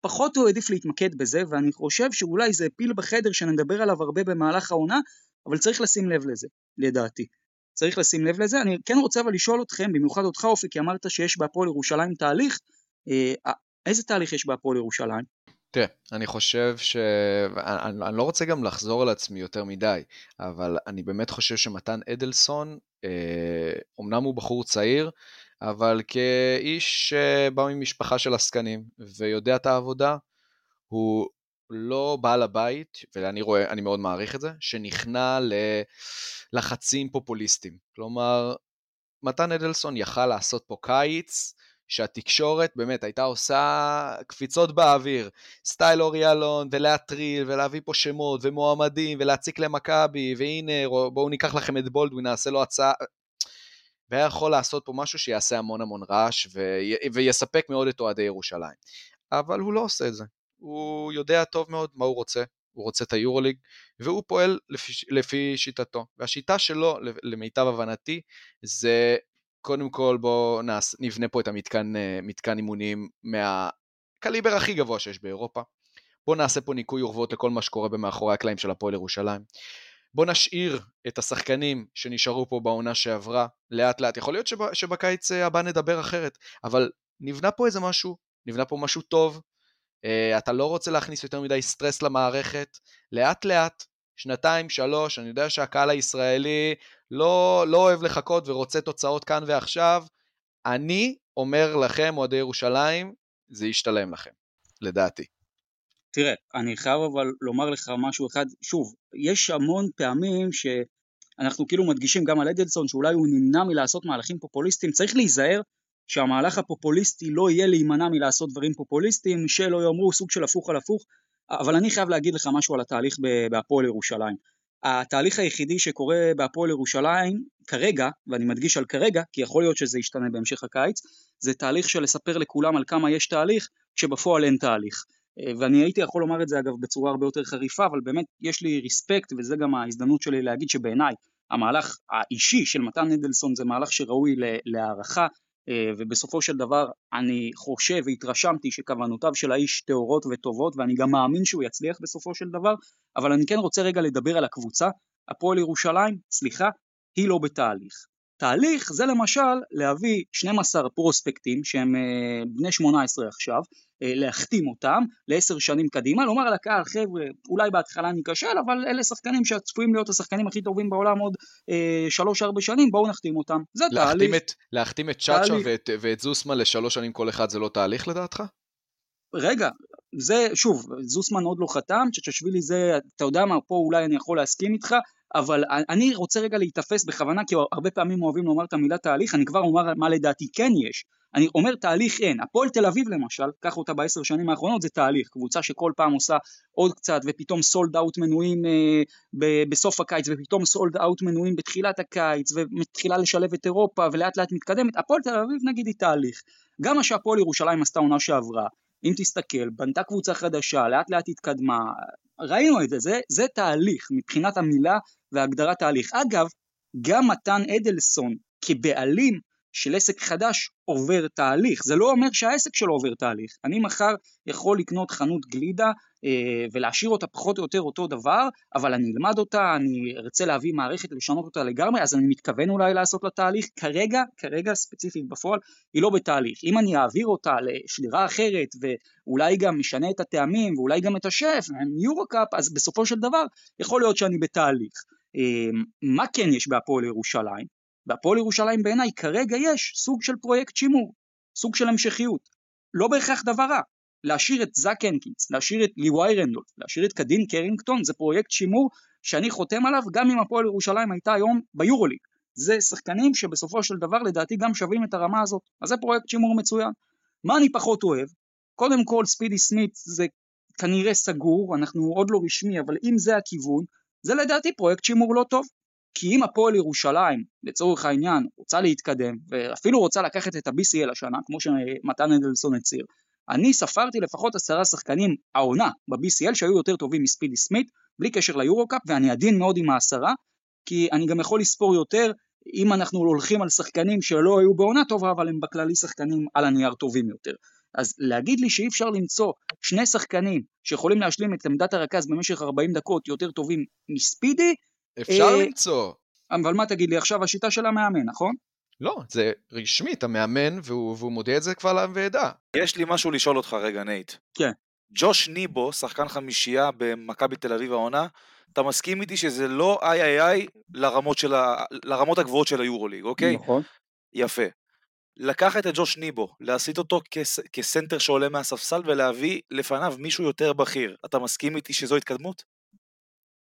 פחות הוא העדיף להתמקד בזה ואני חושב שאולי זה פיל בחדר שנדבר עליו הרבה במהלך העונה אבל צריך לשים לב לזה, לדעתי. צריך לשים לב לזה. אני כן רוצה אבל לשאול אתכם, במיוחד אותך אופי, כי אמרת שיש בהפועל ירושלים תהליך, אה, איזה תהליך יש בהפועל ירושלים?
תראה, אני חושב ש... אני, אני לא רוצה גם לחזור על עצמי יותר מדי, אבל אני באמת חושב שמתן אדלסון, אה, אומנם הוא בחור צעיר, אבל כאיש שבא ממשפחה של עסקנים ויודע את העבודה, הוא לא בעל הבית, ואני רואה, אני מאוד מעריך את זה, שנכנע ללחצים פופוליסטיים. כלומר, מתן אדלסון יכל לעשות פה קיץ, שהתקשורת באמת הייתה עושה קפיצות באוויר, סטייל אורי אלון, ולהטריל, ולהביא פה שמות, ומועמדים, ולהציק למכבי, והנה, בואו ניקח לכם את בולדווין, נעשה לו הצעה. והיה יכול לעשות פה משהו שיעשה המון המון רעש, ויספק מאוד את אוהדי ירושלים. אבל הוא לא עושה את זה. הוא יודע טוב מאוד מה הוא רוצה, הוא רוצה את היורוליג, והוא פועל לפי, לפי שיטתו. והשיטה שלו, למיטב הבנתי, זה קודם כל בואו נבנה פה את המתקן אה, מתקן אימונים מהקליבר הכי גבוה שיש באירופה. בואו נעשה פה ניקוי אורוות לכל מה שקורה במאחורי הקלעים של הפועל ירושלים. בואו נשאיר את השחקנים שנשארו פה בעונה שעברה לאט לאט. יכול להיות שבקיץ הבא נדבר אחרת, אבל נבנה פה איזה משהו, נבנה פה משהו טוב, אתה לא רוצה להכניס יותר מדי סטרס למערכת, לאט לאט, שנתיים, שלוש, אני יודע שהקהל הישראלי לא, לא אוהב לחכות ורוצה תוצאות כאן ועכשיו. אני אומר לכם, אוהדי ירושלים, זה ישתלם לכם, לדעתי.
תראה, אני חייב אבל לומר לך משהו אחד, שוב, יש המון פעמים ש... אנחנו כאילו מדגישים גם על אדלסון שאולי הוא נמנע מלעשות מהלכים פופוליסטיים, צריך להיזהר שהמהלך הפופוליסטי לא יהיה להימנע מלעשות דברים פופוליסטיים, שלא יאמרו סוג של הפוך על הפוך, אבל אני חייב להגיד לך משהו על התהליך בהפועל ירושלים. התהליך היחידי שקורה בהפועל ירושלים כרגע, ואני מדגיש על כרגע, כי יכול להיות שזה ישתנה בהמשך הקיץ, זה תהליך של לספר לכולם על כמה יש תהליך, כשבפועל אין תהליך. ואני הייתי יכול לומר את זה אגב בצורה הרבה יותר חריפה, אבל באמת יש לי ריספקט, וזה גם ההזדמנות שלי להגיד שבעיניי המהלך האישי של מתן אדלסון זה מהלך שראוי להערכה, ובסופו של דבר אני חושב והתרשמתי שכוונותיו של האיש טהורות וטובות ואני גם מאמין שהוא יצליח בסופו של דבר אבל אני כן רוצה רגע לדבר על הקבוצה. הפועל ירושלים, סליחה, היא לא בתהליך תהליך זה למשל להביא 12 פרוספקטים שהם אה, בני 18 עכשיו, אה, להחתים אותם לעשר שנים קדימה, לומר לקהל חבר'ה אולי בהתחלה ניכשל אבל אלה שחקנים שצפויים להיות השחקנים הכי טובים בעולם עוד 3-4 אה, שנים בואו נחתים אותם, זה להחתים
תהליך. את, להחתים את צ'אצ'ה ואת, ואת זוסמן לשלוש שנים כל אחד זה לא תהליך לדעתך?
רגע, זה שוב, זוסמן עוד לא חתם, צ'צ'שווילי זה, אתה יודע מה, פה אולי אני יכול להסכים איתך, אבל אני רוצה רגע להיתפס בכוונה, כי הרבה פעמים אוהבים לומר את המילה תהליך, אני כבר אומר מה לדעתי כן יש. אני אומר תהליך אין, הפועל תל אביב למשל, קח אותה בעשר שנים האחרונות, זה תהליך, קבוצה שכל פעם עושה עוד קצת ופתאום סולד אאוט מנויים אה, בסוף הקיץ ופתאום סולד אאוט מנויים בתחילת הקיץ ומתחילה לשלב את אירופה ולאט לאט מתקדמת, הפועל תל אביב נגיד היא תהליך. גם מה שהפועל ירושלים עשתה עונה שעברה, אם תסתכל, בנתה קבוצה חדשה, לאט לאט התקדמה, ראינו את זה, זה, זה תהליך מבחינת המילה והגדרת תהליך. אגב, גם מתן אדלסון כבעלים של עסק חדש עובר תהליך, זה לא אומר שהעסק שלו עובר תהליך. אני מחר יכול לקנות חנות גלידה ולהשאיר אותה פחות או יותר אותו דבר, אבל אני אלמד אותה, אני ארצה להביא מערכת לשנות אותה לגמרי, אז אני מתכוון אולי לעשות לה תהליך. כרגע, כרגע ספציפית בפועל, היא לא בתהליך. אם אני אעביר אותה לשדרה אחרת, ואולי גם משנה את הטעמים, ואולי גם את השף, יורו-קאפ, אז בסופו של דבר יכול להיות שאני בתהליך. אה, מה כן יש בהפועל ירושלים? בהפועל ירושלים בעיניי כרגע יש סוג של פרויקט שימור, סוג של המשכיות. לא בהכרח דבר רע. להשאיר את זאק הנקינס, להשאיר את ליוואי רנדולף, להשאיר את קדין קרינגטון, זה פרויקט שימור שאני חותם עליו גם אם הפועל ירושלים הייתה היום ביורוליג. זה שחקנים שבסופו של דבר לדעתי גם שווים את הרמה הזאת, אז זה פרויקט שימור מצוין. מה אני פחות אוהב? קודם כל ספידי סמית זה כנראה סגור, אנחנו עוד לא רשמי, אבל אם זה הכיוון, זה לדעתי פרויקט שימור לא טוב. כי אם הפועל ירושלים, לצורך העניין, רוצה להתקדם, ואפילו רוצה לקחת את ה-BCL השנה, כמו שמתן אדלסון הצהיר, אני ספרתי לפחות עשרה שחקנים העונה ב-BCL שהיו יותר טובים מספידי סמית, בלי קשר ליורו-קאפ, ואני עדין מאוד עם העשרה, כי אני גם יכול לספור יותר אם אנחנו הולכים על שחקנים שלא היו בעונה טובה, אבל הם בכללי שחקנים על הנייר טובים יותר. אז להגיד לי שאי אפשר למצוא שני שחקנים שיכולים להשלים את עמדת הרכז במשך 40 דקות יותר טובים מספידי,
אפשר אה, למצוא.
אבל מה תגיד לי עכשיו השיטה של המאמן, נכון?
לא, זה רשמית, המאמן, והוא, והוא מודיע את זה קבל עם ועדה.
יש לי משהו לשאול אותך רגע, נייט.
כן.
ג'וש ניבו, שחקן חמישייה במכבי תל אביב העונה, אתה מסכים איתי שזה לא איי איי איי לרמות, ה... לרמות הגבוהות של היורוליג, אוקיי?
נכון.
יפה. לקחת את ג'וש ניבו, להסיט אותו כס... כסנטר שעולה מהספסל ולהביא לפניו מישהו יותר בכיר, אתה מסכים איתי שזו התקדמות?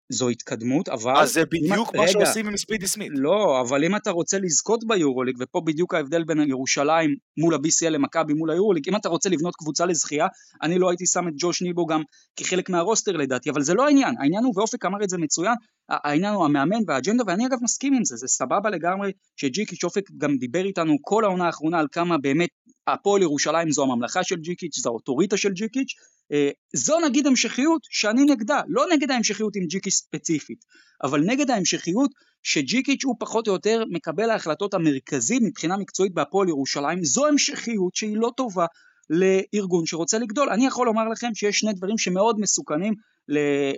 זו התקדמות, אבל...
אז זה בדיוק מה רגע, שעושים עם ספידי סמית.
לא, אבל אם אתה רוצה לזכות ביורוליג, ופה בדיוק ההבדל בין ירושלים מול ה-BCL למכבי מול היורוליג, אם אתה רוצה לבנות קבוצה לזכייה, אני לא הייתי שם את ג'וש ניבו גם כחלק מהרוסטר לדעתי, אבל זה לא העניין, העניין הוא, ואופק אמר את זה מצוין, העניין הוא המאמן והאג'נדה, ואני אגב מסכים עם זה, זה סבבה לגמרי שג'יקיץ' אופק גם דיבר איתנו כל העונה האחרונה על כמה באמת הפועל ירושלים זו הממלכה של ג'יקיץ', זו האוטוריטה של ג'יקיץ', אה, זו נגיד המשכיות שאני נגדה, לא נגד ההמשכיות עם ג'יקיץ' ספציפית, אבל נגד ההמשכיות שג'יקיץ' הוא פחות או יותר מקבל ההחלטות המרכזי מבחינה מקצועית בהפועל ירושלים, זו המשכיות שהיא לא טובה לארגון שרוצה לגדול. אני יכול לומר לכם שיש שני דברים שמאוד מסוכנים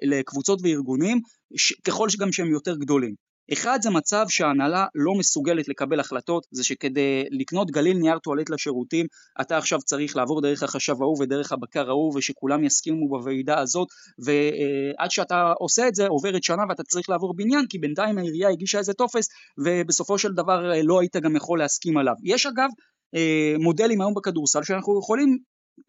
לקבוצות וארגונים, ככל שגם שהם יותר גדולים. אחד זה מצב שההנהלה לא מסוגלת לקבל החלטות, זה שכדי לקנות גליל נייר טואלט לשירותים, אתה עכשיו צריך לעבור דרך החשב ההוא ודרך הבקר ההוא, ושכולם יסכימו בוועידה הזאת, ועד שאתה עושה את זה עוברת שנה ואתה צריך לעבור בניין, כי בינתיים העירייה הגישה איזה טופס, ובסופו של דבר אה, לא היית גם יכול להסכים עליו. יש אגב אה, מודלים היום בכדורסל שאנחנו יכולים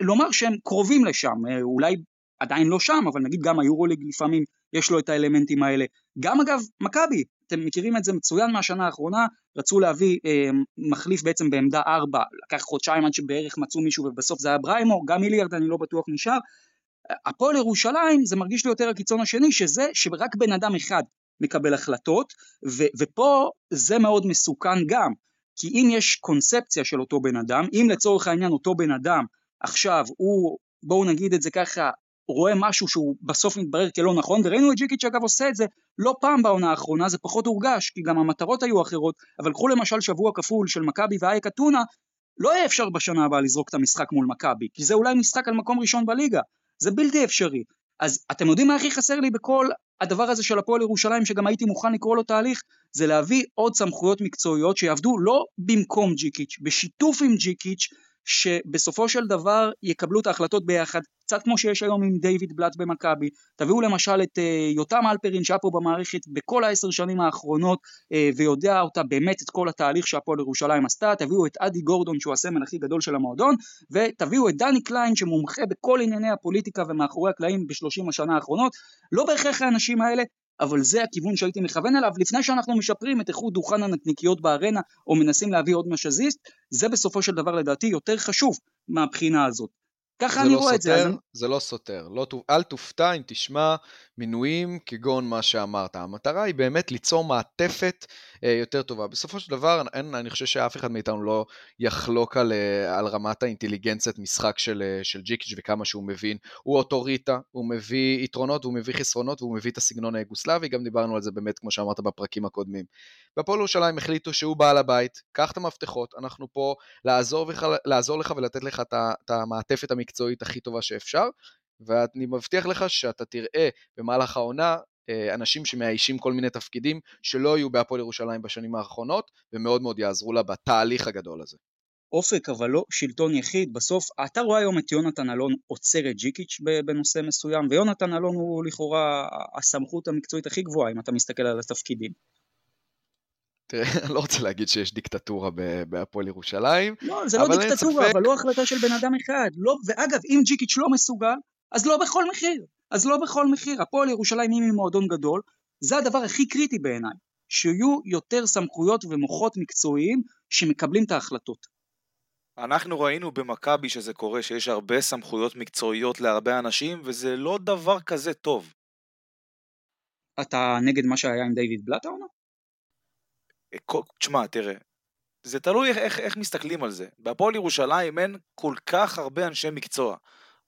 לומר שהם קרובים לשם, אה, אולי עדיין לא שם, אבל נגיד גם היורוליג לפעמים יש לו את האלמנטים האלה. גם אגב, מכבי, אתם מכירים את זה מצוין מהשנה האחרונה, רצו להביא אה, מחליף בעצם בעמדה 4, לקח חודשיים עד שבערך מצאו מישהו ובסוף זה היה בריימו, גם מיליארד אני לא בטוח נשאר. הפועל ירושלים זה מרגיש לי יותר הקיצון השני, שזה שרק בן אדם אחד מקבל החלטות, ו, ופה זה מאוד מסוכן גם, כי אם יש קונספציה של אותו בן אדם, אם לצורך העניין אותו בן אדם עכשיו הוא, בואו נגיד את זה ככה, רואה משהו שהוא בסוף מתברר כלא נכון, וראינו את ג'יקיץ' אגב עושה את זה לא פעם בעונה האחרונה, זה פחות הורגש, כי גם המטרות היו אחרות, אבל קחו למשל שבוע כפול של מכבי ואייק אתונה, לא יהיה אפשר בשנה הבאה לזרוק את המשחק מול מכבי, כי זה אולי משחק על מקום ראשון בליגה, זה בלתי אפשרי. אז אתם יודעים מה הכי חסר לי בכל הדבר הזה של הפועל ירושלים, שגם הייתי מוכן לקרוא לו תהליך, זה להביא עוד סמכויות מקצועיות שיעבדו לא במקום ג'יקיץ', בשיתוף עם ג'יקיץ', שבסופו של דבר יקבלו את ההחלטות ביחד, קצת כמו שיש היום עם דיוויד בלאט במכבי, תביאו למשל את uh, יותם אלפרין שהיה פה במערכת בכל העשר שנים האחרונות uh, ויודע אותה באמת את כל התהליך שהפועל ירושלים עשתה, תביאו את אדי גורדון שהוא הסמל הכי גדול של המועדון, ותביאו את דני קליין שמומחה בכל ענייני הפוליטיקה ומאחורי הקלעים בשלושים השנה האחרונות, לא בהכרח האנשים האלה אבל זה הכיוון שהייתי מכוון אליו. לפני שאנחנו משפרים את איכות דוכן הנקניקיות בארנה או מנסים להביא עוד משזיסט, זה בסופו של דבר לדעתי יותר חשוב מהבחינה הזאת. ככה אני
לא
רואה
סותר,
את זה.
זה לא סותר. לא, אל תופתע אם תשמע מינויים כגון מה שאמרת. המטרה היא באמת ליצור מעטפת יותר טובה. בסופו של דבר, אין, אני חושב שאף אחד מאיתנו לא יחלוק על, אה, על רמת האינטליגנציית משחק של, אה, של ג'יקיץ' וכמה שהוא מבין. הוא אוטוריטה, הוא מביא יתרונות, הוא מביא חסרונות, והוא מביא את הסגנון היוגוסלבי, גם דיברנו על זה באמת, כמו שאמרת בפרקים הקודמים. בפועל ירושלים החליטו שהוא בעל הבית, קח את המפתחות, אנחנו פה לעזור, וח, לעזור לך ולתת לך את המעטפת המקצועית הכי טובה שאפשר. ואני מבטיח לך שאתה תראה במהלך העונה אה, אנשים שמאיישים כל מיני תפקידים שלא היו בהפועל ירושלים בשנים האחרונות, ומאוד מאוד יעזרו לה בתהליך הגדול הזה.
אופק, אבל לא שלטון יחיד. בסוף, אתה רואה היום את יונתן אלון עוצר את ג'יקיץ' בנושא מסוים, ויונתן אלון הוא לכאורה הסמכות המקצועית הכי גבוהה, אם אתה מסתכל על התפקידים.
תראה, [LAUGHS] אני לא רוצה להגיד שיש דיקטטורה בהפועל ירושלים.
לא, זה לא דיקטטורה, ספק... אבל לא החלטה של בן אדם אחד. לא, ואגב, אם ג'יקיץ' לא מסוגל, אז לא בכל מחיר. אז לא בכל מחיר. הפועל ירושלים היא מועדון גדול, זה הדבר הכי קריטי בעיניי. שיהיו יותר סמכויות ומוחות מקצועיים שמקבלים את ההחלטות.
אנחנו ראינו במכבי שזה קורה, שיש הרבה סמכויות מקצועיות להרבה אנשים, וזה לא דבר כזה טוב.
אתה נגד מה שהיה עם דיוויד בלאט העונה?
אה, תשמע, תראה, זה תלוי איך, איך, איך מסתכלים על זה. בהפועל ירושלים אין כל כך הרבה אנשי מקצוע.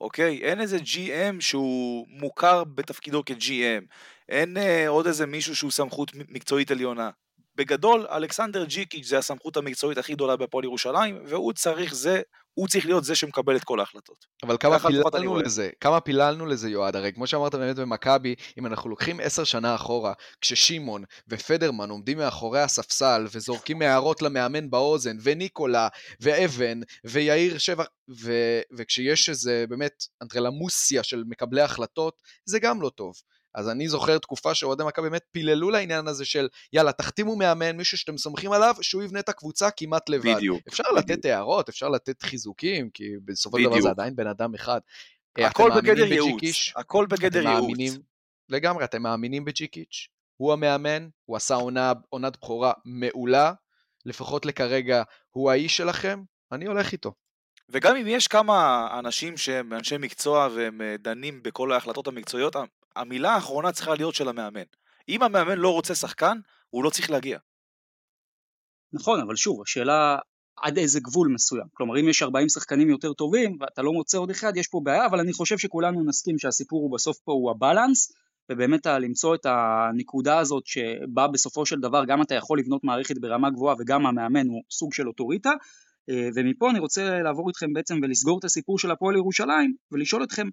אוקיי? אין איזה GM שהוא מוכר בתפקידו כ-GM, אין אה, עוד איזה מישהו שהוא סמכות מקצועית עליונה. בגדול, אלכסנדר ג'יקיץ' זה הסמכות המקצועית הכי גדולה בהפועל ירושלים, והוא צריך זה, הוא צריך להיות זה שמקבל את כל ההחלטות.
אבל כמה פיללנו לזה, כמה פיללנו לזה יועד, הרי כמו שאמרת באמת במכבי, אם אנחנו לוקחים עשר שנה אחורה, כששמעון ופדרמן עומדים מאחורי הספסל וזורקים הערות למאמן באוזן, וניקולה, ואבן, ויאיר שבח, ו... וכשיש איזה באמת אנטרלמוסיה של מקבלי החלטות, זה גם לא טוב. אז אני זוכר תקופה שאוהדי מכבי באמת פיללו לעניין הזה של יאללה, תחתימו מאמן, מישהו שאתם סומכים עליו, שהוא יבנה את הקבוצה כמעט לבד.
בדיוק.
אפשר בדיוק. לתת הערות, אפשר לתת חיזוקים, כי בסופו של דבר זה עדיין בן אדם אחד.
אה, הכל בגדר ייעוץ, הכל בגדר ייעוץ.
לגמרי, אתם מאמינים בג'יקיץ', הוא המאמן, הוא עשה עונה, עונת בכורה מעולה, לפחות לכרגע הוא האיש שלכם, אני הולך איתו.
וגם אם יש כמה אנשים שהם אנשי מקצוע והם אה, דנים בכל ההחלטות המקצועיות, המילה האחרונה צריכה להיות של המאמן. אם המאמן לא רוצה שחקן, הוא לא צריך להגיע.
נכון, אבל שוב, השאלה עד איזה גבול מסוים. כלומר, אם יש 40 שחקנים יותר טובים ואתה לא מוצא עוד אחד, יש פה בעיה, אבל אני חושב שכולנו נסכים שהסיפור הוא בסוף פה הוא הבלנס, ובאמת למצוא את הנקודה הזאת שבה בסופו של דבר גם אתה יכול לבנות מערכת ברמה גבוהה וגם המאמן הוא סוג של אוטוריטה. אה, ומפה אני רוצה לעבור איתכם בעצם ולסגור את הסיפור של הפועל ירושלים ולשאול אתכם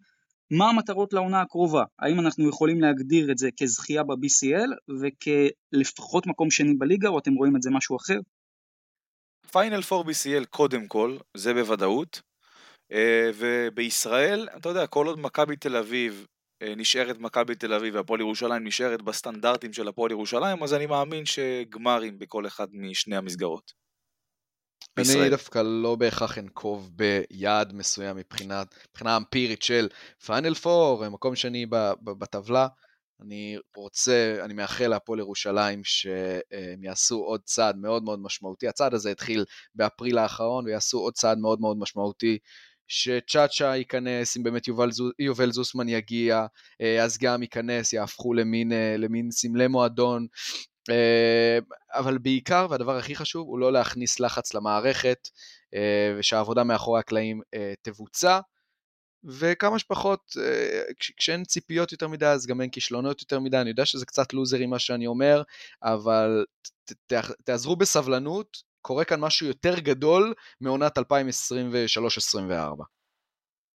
מה המטרות לעונה הקרובה? האם אנחנו יכולים להגדיר את זה כזכייה ב-BCL וכלפחות מקום שני בליגה, או אתם רואים את זה משהו אחר?
פיינל 4 BCL קודם כל, זה בוודאות. אה, ובישראל, אתה יודע, כל עוד מכבי תל אביב אה, נשארת מכבי תל אביב והפועל ירושלים נשארת בסטנדרטים של הפועל ירושלים, אז אני מאמין שגמרים בכל אחד משני המסגרות.
בישראל. אני דווקא לא בהכרח אנקוב ביעד מסוים מבחינת, מבחינה אמפירית של פיינל פור, מקום שני בטבלה. אני רוצה, אני מאחל להפועל ירושלים שהם יעשו עוד צעד מאוד מאוד משמעותי. הצעד הזה התחיל באפריל האחרון ויעשו עוד צעד מאוד מאוד משמעותי. שצ'אצ'ה ייכנס, אם באמת יובל, יובל זוסמן יגיע, אה, אז גם ייכנס, יהפכו למין, אה, למין סמלי מועדון. אה, אבל בעיקר, והדבר הכי חשוב, הוא לא להכניס לחץ למערכת, ושהעבודה מאחורי הקלעים תבוצע. וכמה שפחות, כשאין ציפיות יותר מדי, אז גם אין כישלונות יותר מדי. אני יודע שזה קצת לוזרי מה שאני אומר, אבל תעזרו בסבלנות, קורה כאן משהו יותר גדול מעונת 2023-2024.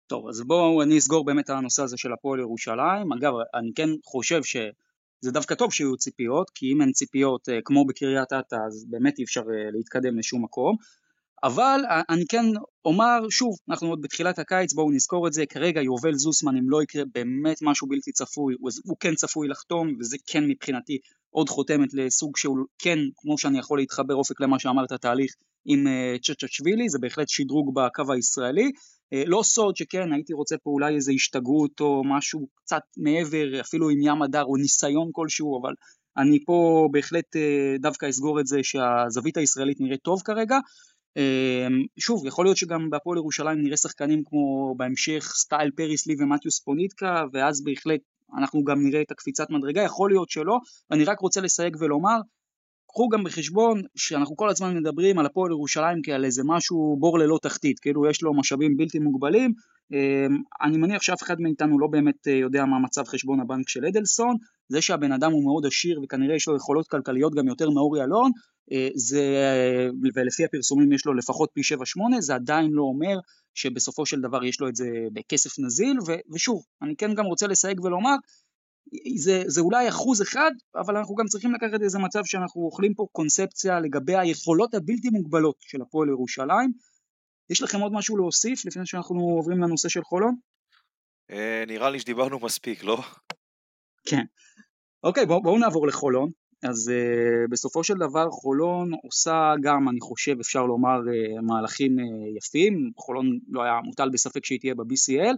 טוב, אז בואו אני אסגור באמת על הנושא הזה של הפועל ירושלים. אגב, אני כן חושב שזה דווקא טוב שיהיו ציפיות, כי אם אין ציפיות אה, כמו בקריית אתא, אז באמת אי אפשר אה, להתקדם לשום מקום. אבל אני כן אומר, שוב, אנחנו עוד בתחילת הקיץ, בואו נזכור את זה, כרגע יובל זוסמן, אם לא יקרה באמת משהו בלתי צפוי, הוא כן צפוי לחתום, וזה כן מבחינתי עוד חותמת לסוג שהוא כן, כמו שאני יכול להתחבר אופק למה שאמרת, תהליך עם uh, צ'צ'צ'ווילי, זה בהחלט שדרוג בקו הישראלי. Uh, לא סוד שכן, הייתי רוצה פה אולי איזו השתגעות או משהו קצת מעבר, אפילו עם ים הדר או ניסיון כלשהו, אבל אני פה בהחלט uh, דווקא אסגור את זה שהזווית הישראלית נראית טוב כרגע. אמ, שוב, יכול להיות שגם בהפועל ירושלים נראה שחקנים כמו בהמשך סטייל פריסלי ומתיוס פוניטקה, ואז בהחלט אנחנו גם נראה את הקפיצת מדרגה, יכול להיות שלא, ואני רק רוצה לסייג ולומר, קחו גם בחשבון שאנחנו כל הזמן מדברים על הפועל ירושלים כעל איזה משהו בור ללא תחתית, כאילו יש לו משאבים בלתי מוגבלים, אמ, אני מניח שאף אחד מאיתנו לא באמת אה, יודע מה מצב חשבון הבנק של אדלסון, זה שהבן אדם הוא מאוד עשיר וכנראה יש לו יכולות כלכליות גם יותר מאורי אלון, אה, זה, ולפי הפרסומים יש לו לפחות פי 7-8, זה עדיין לא אומר שבסופו של דבר יש לו את זה בכסף נזיל, ושוב, אני כן גם רוצה לסייג ולומר, זה, זה אולי אחוז אחד, אבל אנחנו גם צריכים לקחת איזה מצב שאנחנו אוכלים פה קונספציה לגבי היכולות הבלתי מוגבלות של הפועל ירושלים. יש לכם עוד משהו להוסיף לפני שאנחנו עוברים לנושא של חולון?
אה, נראה לי שדיברנו מספיק, לא?
כן. אוקיי, בואו בוא נעבור לחולון. אז uh, בסופו של דבר חולון עושה גם, אני חושב, אפשר לומר, uh, מהלכים uh, יפים, חולון לא היה מוטל בספק שהיא תהיה ב-BCL.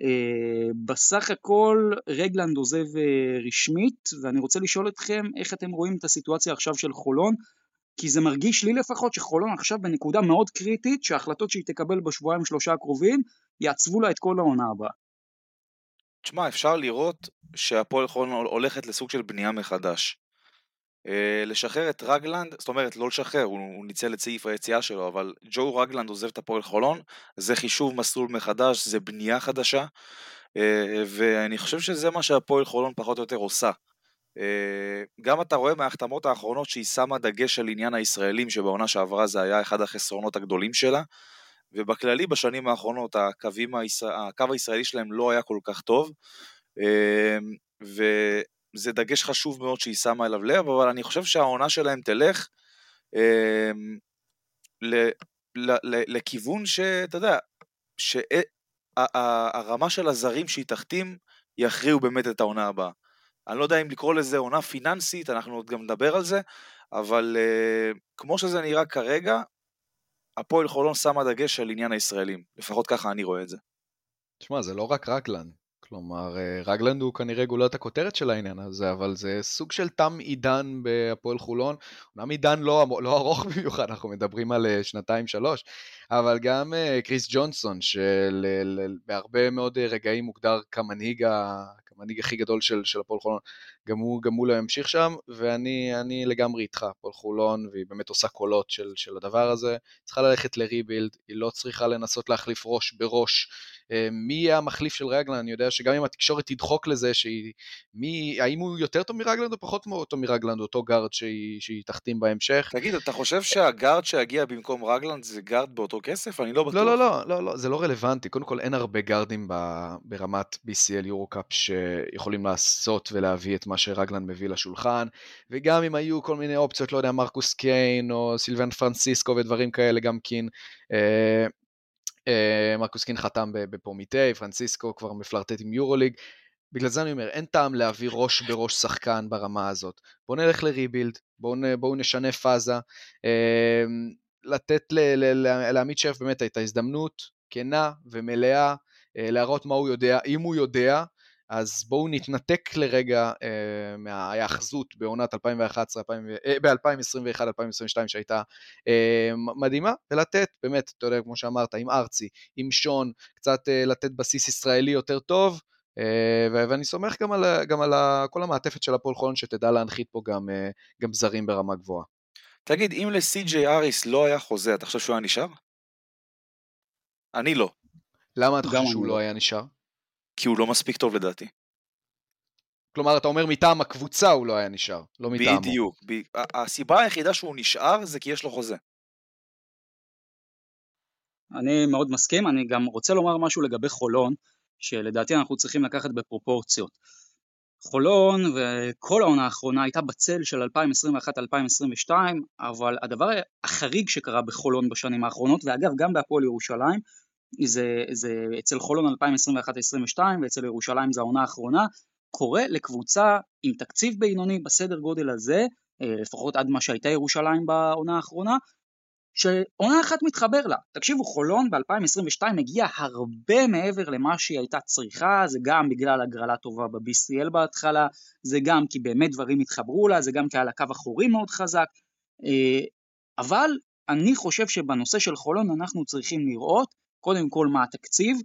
Uh, בסך הכל רגלנד עוזב uh, רשמית, ואני רוצה לשאול אתכם איך אתם רואים את הסיטואציה עכשיו של חולון, כי זה מרגיש לי לפחות שחולון עכשיו בנקודה מאוד קריטית, שההחלטות שהיא תקבל בשבועיים שלושה הקרובים יעצבו לה את כל העונה הבאה.
תשמע, אפשר לראות שהפועל חולון הולכת לסוג של בנייה מחדש. אה, לשחרר את רגלנד, זאת אומרת לא לשחרר, הוא, הוא ניצל את סעיף היציאה שלו, אבל ג'ו רגלנד עוזב את הפועל חולון, זה חישוב מסלול מחדש, זה בנייה חדשה, אה, ואני חושב שזה מה שהפועל חולון פחות או יותר עושה. אה, גם אתה רואה מההחתמות האחרונות שהיא שמה דגש על עניין הישראלים, שבעונה שעברה זה היה אחד החסרונות הגדולים שלה, ובכללי בשנים האחרונות הקווים. הקו הישראלי שלהם לא היה כל כך טוב, ו... זה דגש חשוב מאוד שהיא שמה אליו לב, אבל אני חושב שהעונה שלהם תלך אה, ל, ל, ל, לכיוון שאתה יודע, שהרמה של הזרים שהיא תחתים יכריעו באמת את העונה הבאה. אני לא יודע אם לקרוא לזה עונה פיננסית, אנחנו עוד גם נדבר על זה, אבל אה, כמו שזה נראה כרגע, הפועל חולון שמה דגש על עניין הישראלים, לפחות ככה אני רואה את זה.
תשמע, זה לא רק רגלן, כלומר, אה, רגלנד הוא כנראה גולת הכותרת של העניין הזה, אבל זה סוג של תם עידן בהפועל חולון. אומנם עידן לא, לא ארוך [LAUGHS] במיוחד, אנחנו מדברים על אה, שנתיים-שלוש, אבל גם אה, קריס ג'ונסון, שבהרבה מאוד רגעים מוגדר כמנהיג, כמנהיג הכי גדול של, של הפועל חולון, גם הוא, גם הוא לא ימשיך שם, ואני לגמרי איתך, הפועל חולון, והיא באמת עושה קולות של, של הדבר הזה. צריכה ללכת ל rebuild, היא לא צריכה לנסות להחליף ראש בראש. אה, מי יהיה המחליף של רגלנד, אני יודע שגם אם התקשורת תדחוף לזה, שהיא, מי, האם הוא יותר טוב מרגלנד או פחות טוב מרגלנד, אותו גארד שהיא, שהיא תחתים בהמשך.
תגיד, אתה חושב שהגארד שיגיע במקום רגלנד זה גארד באותו כסף? אני לא בטוח.
לא, לא, לא, לא, לא, זה לא רלוונטי. קודם כל, אין הרבה גארדים ברמת BCL יורו-קאפ שיכולים לעשות ולהביא את מה שרגלנד מביא לשולחן, וגם אם היו כל מיני אופציות, לא יודע, מרקוס קיין או סילבן פרנסיסקו ודברים כאלה, גם קין. אה, אה, מרקוס קין חתם בפרומיטי, פרנסיסקו כבר מפלרטט עם יורוליג. בגלל זה אני אומר, אין טעם להביא ראש בראש שחקן ברמה הזאת. בואו נלך לריבילד, בואו בוא נשנה פאזה, אה, לתת לעמית שף באמת את ההזדמנות כנה ומלאה, אה, להראות מה הוא יודע, אם הוא יודע, אז בואו נתנתק לרגע אה, מההיאחזות בעונת 2011, אה, ב-2021-2022 שהייתה אה, מדהימה, ולתת באמת, אתה יודע, כמו שאמרת, עם ארצי, עם שון, קצת אה, לתת בסיס ישראלי יותר טוב, אה, ואני סומך גם על, גם על כל המעטפת של הפועל חולון שתדע להנחית פה גם, אה, גם זרים ברמה גבוהה.
תגיד, אם לסי.ג'יי אריס לא היה חוזה, אתה חושב שהוא היה נשאר? אני לא.
למה אתה חושב שהוא לא, לא היה נשאר?
כי הוא לא מספיק טוב לדעתי.
כלומר, אתה אומר מטעם הקבוצה הוא לא היה נשאר, לא מטעמו.
בדיוק. ב... הסיבה היחידה שהוא נשאר זה כי יש לו חוזה.
אני מאוד מסכים, אני גם רוצה לומר משהו לגבי חולון, שלדעתי אנחנו צריכים לקחת בפרופורציות. חולון וכל העונה האחרונה הייתה בצל של 2021-2022, אבל הדבר החריג שקרה בחולון בשנים האחרונות, ואגב גם בהפועל ירושלים, זה, זה אצל חולון 2021-2022 ואצל ירושלים זה העונה האחרונה, קורה לקבוצה עם תקציב בינוני בסדר גודל הזה, אה, לפחות עד מה שהייתה ירושלים בעונה האחרונה, שעונה אחת מתחבר לה. תקשיבו, חולון ב-2022 הגיעה הרבה מעבר למה שהיא הייתה צריכה, זה גם בגלל הגרלה טובה ב-BCL בהתחלה, זה גם כי באמת דברים התחברו לה, זה גם כי היה לה קו אחורי מאוד חזק, אה, אבל אני חושב שבנושא של חולון אנחנו צריכים לראות קודם כל מה התקציב,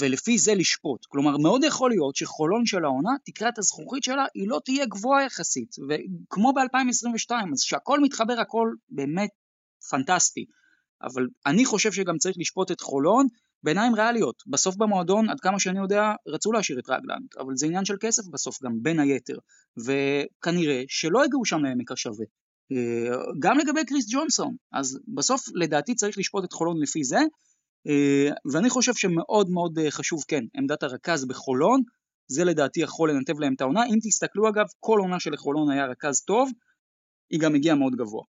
ולפי זה לשפוט. כלומר, מאוד יכול להיות שחולון של העונה, תקרת הזכוכית שלה היא לא תהיה גבוהה יחסית, וכמו ב-2022, אז שהכל מתחבר הכל באמת פנטסטי. אבל אני חושב שגם צריך לשפוט את חולון בעיניים ריאליות. בסוף במועדון, עד כמה שאני יודע, רצו להשאיר את רגלנד, אבל זה עניין של כסף בסוף גם, בין היתר. וכנראה שלא הגיעו שם לעמק השווה. אה, גם לגבי קריס ג'ונסון, אז בסוף לדעתי צריך לשפוט את חולון לפי זה, ואני חושב שמאוד מאוד אה, חשוב, כן, עמדת הרכז בחולון, זה לדעתי יכול לנתב להם את העונה. אם תסתכלו אגב, כל עונה של חולון היה רכז טוב, היא גם הגיעה מאוד גבוה.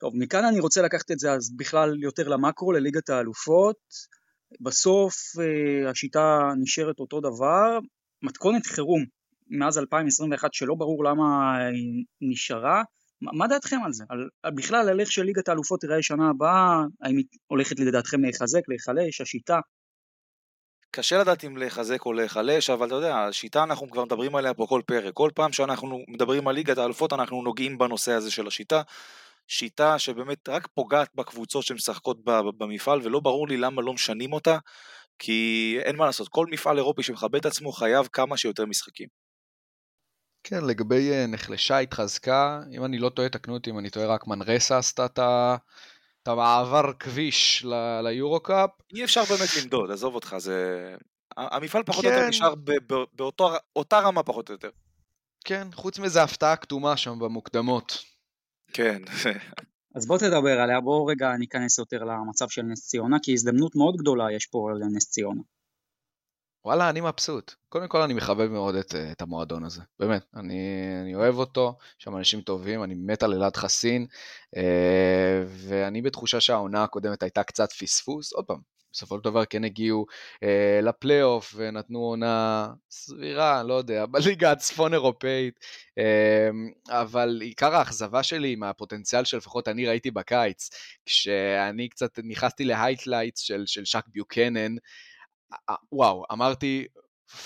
טוב, מכאן אני רוצה לקחת את זה אז בכלל יותר למקרו, לליגת האלופות. בסוף אה, השיטה נשארת אותו דבר, מתכונת חירום מאז 2021 שלא ברור למה היא נשארה. מה דעתכם על זה? על, בכלל על איך שליגת האלופות תראה שנה הבאה, האם היא הולכת לדעתכם להיחזק, להיחלש, השיטה?
קשה לדעת אם להיחזק או להיחלש, אבל אתה יודע, השיטה אנחנו כבר מדברים עליה פה כל פרק. כל פעם שאנחנו מדברים על ליגת האלופות אנחנו נוגעים בנושא הזה של השיטה. שיטה שבאמת רק פוגעת בקבוצות שמשחקות במפעל, ולא ברור לי למה לא משנים אותה, כי אין מה לעשות, כל מפעל אירופי שמכבד את עצמו חייב כמה שיותר משחקים.
כן, לגבי אה, נחלשה, התחזקה, אם אני לא טועה, תקנו אותי אם אני טועה, רק מנרסה עשתה את המעבר כביש ליורו-קאפ.
אי אפשר באמת למדוד, עזוב אותך, זה... המפעל פחות או יותר כן. נשאר באותה רמה פחות או יותר.
כן, חוץ מזה הפתעה כתומה שם במוקדמות.
כן.
אז בוא תדבר עליה, בוא רגע ניכנס יותר למצב של נס ציונה, כי הזדמנות מאוד גדולה יש פה לנס ציונה.
וואלה, אני מבסוט. קודם כל אני מחבב מאוד את, את המועדון הזה, באמת, אני, אני אוהב אותו, יש שם אנשים טובים, אני מת על אלעד חסין, אה, ואני בתחושה שהעונה הקודמת הייתה קצת פספוס, עוד פעם, בסופו של דבר כן הגיעו אה, לפלייאוף ונתנו עונה סבירה, לא יודע, [LAUGHS] בליגה הצפון אירופאית, אה, אבל עיקר האכזבה שלי מהפוטנציאל שלפחות אני ראיתי בקיץ, כשאני קצת נכנסתי ל highlights של, של שק ביוקנן, וואו, אמרתי,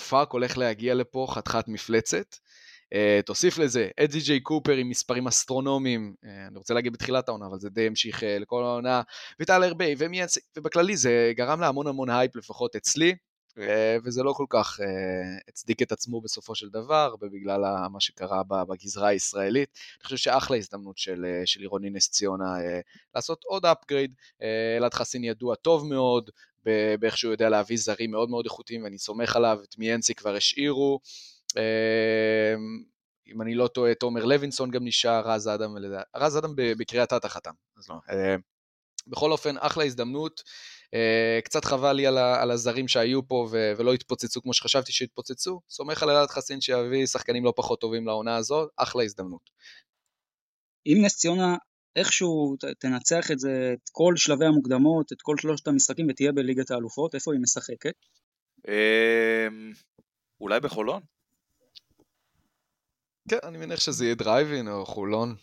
fuck הולך להגיע לפה חתיכת מפלצת. אה, תוסיף לזה את די.ג'יי קופר עם מספרים אסטרונומיים, אה, אני רוצה להגיד בתחילת העונה, אבל זה די המשיך אה, לכל העונה, וטיילר ביי ומיינסי, ובכללי זה גרם להמון המון הייפ לפחות אצלי, אה, וזה לא כל כך אה, הצדיק את עצמו בסופו של דבר, ובגלל מה שקרה בגזרה הישראלית. אני חושב שאחלה הזדמנות של, אה, של עירוני נס ציונה אה, לעשות עוד upgrade, אלעד חסין ידוע טוב מאוד, באיך שהוא יודע להביא זרים מאוד מאוד איכותיים, ואני סומך עליו, את מיאנסי כבר השאירו. אמ, אם אני לא טועה, תומר לוינסון גם נשאר, רז אדם, רז אדם בקריית אתא חתם, אז לא. אמ, בכל אופן, אחלה הזדמנות. אמ, קצת חבל לי על, הזרים שהיו פה ולא התפוצצו כמו שחשבתי שהתפוצצו. סומך על אלעד חסין שיביא שחקנים לא פחות טובים לעונה הזו, אחלה הזדמנות.
אם נס ציונה איכשהו תנצח את זה, את כל שלבי המוקדמות, את כל שלושת המשחקים ותהיה בליגת האלופות, איפה היא משחקת?
אולי בחולון?
כן, אני מניח שזה יהיה דרייבין או חולון.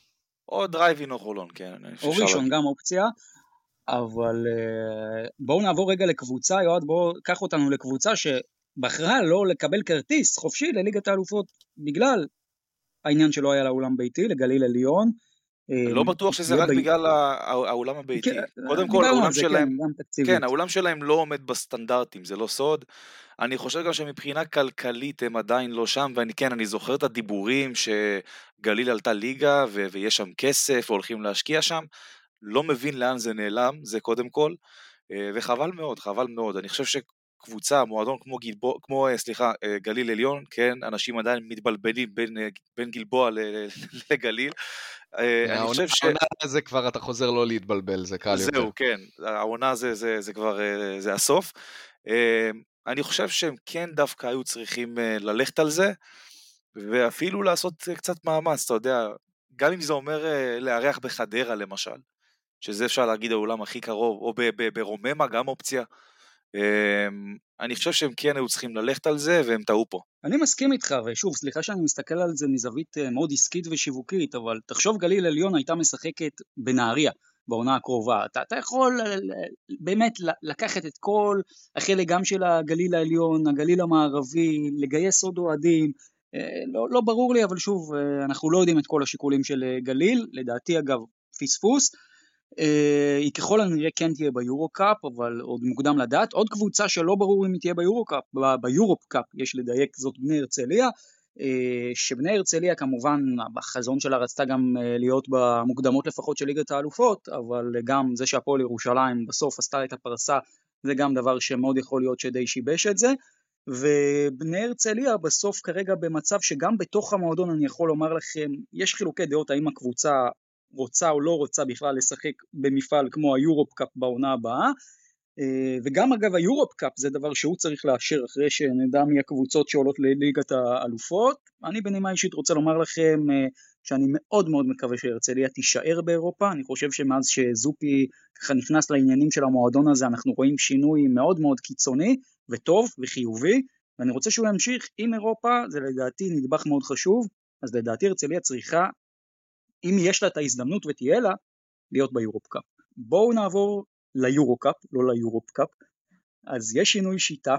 או דרייבין או חולון, כן.
או ראשון גם אופציה, אבל אה, בואו נעבור רגע לקבוצה, יועד, בואו קח אותנו לקבוצה ש... בחרה לא לקבל כרטיס חופשי לליגת האלופות בגלל העניין שלא היה לה אולם ביתי, לגליל עליון.
לא בטוח שזה רק בגלל האולם הביתי.
כן,
קודם כל, האולם שלהם,
כן,
כן, האולם שלהם לא עומד בסטנדרטים, זה לא סוד. אני חושב גם שמבחינה כלכלית הם עדיין לא שם, ואני כן, אני זוכר את הדיבורים שגליל עלתה ליגה ו- ויש שם כסף והולכים להשקיע שם. לא מבין לאן זה נעלם, זה קודם כל, וחבל מאוד, חבל מאוד. אני חושב שקבוצה, מועדון כמו, גלבוע, כמו סליחה, גליל עליון, כן, אנשים עדיין מתבלבלים בין, בין גלבוע [LAUGHS] לגליל.
אני חושב ש... העונה הזה כבר אתה חוזר לא להתבלבל, זה קל יותר.
זהו, כן, העונה זה, זה, זה כבר, זה הסוף. אני חושב שהם כן דווקא היו צריכים ללכת על זה, ואפילו לעשות קצת מאמץ, אתה יודע, גם אם זה אומר לארח בחדרה למשל, שזה אפשר להגיד האולם הכי קרוב, או ברוממה גם אופציה. אני חושב שהם כן היו צריכים ללכת על זה, והם טעו פה.
אני מסכים איתך, ושוב, סליחה שאני מסתכל על זה מזווית מאוד עסקית ושיווקית, אבל תחשוב גליל עליון הייתה משחקת בנהריה. בעונה הקרובה. אתה, אתה יכול באמת לקחת את כל החלק גם של הגליל העליון, הגליל המערבי, לגייס עוד אוהדים, לא, לא ברור לי, אבל שוב, אנחנו לא יודעים את כל השיקולים של גליל, לדעתי אגב פספוס. היא ככל הנראה כן תהיה ביורו קאפ, אבל עוד מוקדם לדעת. עוד קבוצה שלא ברור אם היא תהיה ביורו קאפ, ביורופ קאפ, יש לדייק, זאת בני הרצליה. שבני הרצליה כמובן בחזון שלה רצתה גם להיות במוקדמות לפחות של ליגת האלופות, אבל גם זה שהפועל ירושלים בסוף עשתה את הפרסה זה גם דבר שמאוד יכול להיות שדי שיבש את זה. ובני הרצליה בסוף כרגע במצב שגם בתוך המועדון אני יכול לומר לכם, יש חילוקי דעות האם הקבוצה רוצה או לא רוצה בכלל לשחק במפעל כמו היורופ קאפ בעונה הבאה, וגם אגב היורופ קאפ זה דבר שהוא צריך לאשר אחרי שנדע מי הקבוצות שעולות לליגת האלופות. אני בנימה אישית רוצה לומר לכם שאני מאוד מאוד מקווה שהרצליה תישאר באירופה, אני חושב שמאז שזופי ככה נכנס לעניינים של המועדון הזה אנחנו רואים שינוי מאוד מאוד קיצוני וטוב וחיובי, ואני רוצה שהוא ימשיך עם אירופה, זה לדעתי נדבך מאוד חשוב, אז לדעתי הרצליה צריכה, אם יש לה את ההזדמנות ותהיה לה, להיות ביורופ קאפ. בואו נעבור ליורו קאפ, לא ליורופ קאפ, אז יש שינוי שיטה,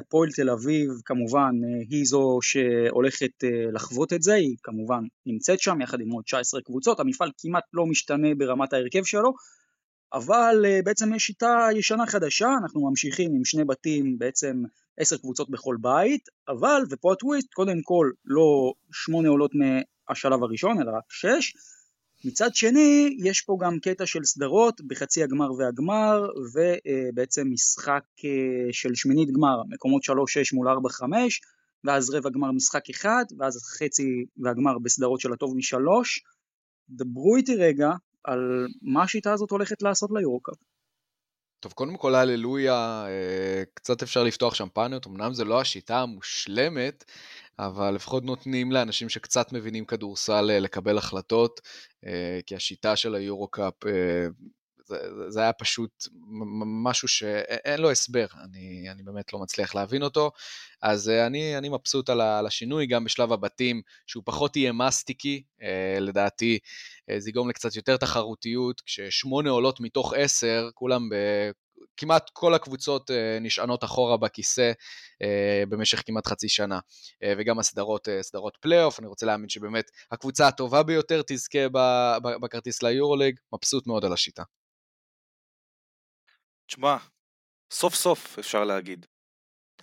הפועל תל אביב כמובן היא זו שהולכת לחוות את זה, היא כמובן נמצאת שם יחד עם עוד 19 קבוצות, המפעל כמעט לא משתנה ברמת ההרכב שלו, אבל בעצם יש שיטה ישנה חדשה, אנחנו ממשיכים עם שני בתים, בעצם 10 קבוצות בכל בית, אבל, ופה הטוויסט, קודם כל לא 8 עולות מהשלב הראשון, אלא רק 6, מצד שני, יש פה גם קטע של סדרות בחצי הגמר והגמר, ובעצם משחק של שמינית גמר, מקומות 3-6 מול 4-5, ואז רבע גמר משחק אחד, ואז חצי והגמר בסדרות של הטוב משלוש. דברו איתי רגע על מה השיטה הזאת הולכת לעשות ליורוקאפ.
טוב, קודם כל, הללויה, קצת אפשר לפתוח שמפניות, אמנם זה לא השיטה המושלמת, אבל לפחות נותנים לאנשים שקצת מבינים כדורסל לקבל החלטות, כי השיטה של היורו-קאפ, זה, זה היה פשוט משהו שאין לו הסבר, אני, אני באמת לא מצליח להבין אותו. אז אני, אני מבסוט על השינוי, גם בשלב הבתים, שהוא פחות יהיה מסטיקי, לדעתי זה יגרום לקצת יותר תחרותיות, כששמונה עולות מתוך עשר, כולם כמעט כל הקבוצות נשענות אחורה בכיסא במשך כמעט חצי שנה. וגם הסדרות, סדרות פלייאוף, אני רוצה להאמין שבאמת הקבוצה הטובה ביותר תזכה בכרטיס ליורוליג, מבסוט מאוד על השיטה.
תשמע, סוף סוף אפשר להגיד.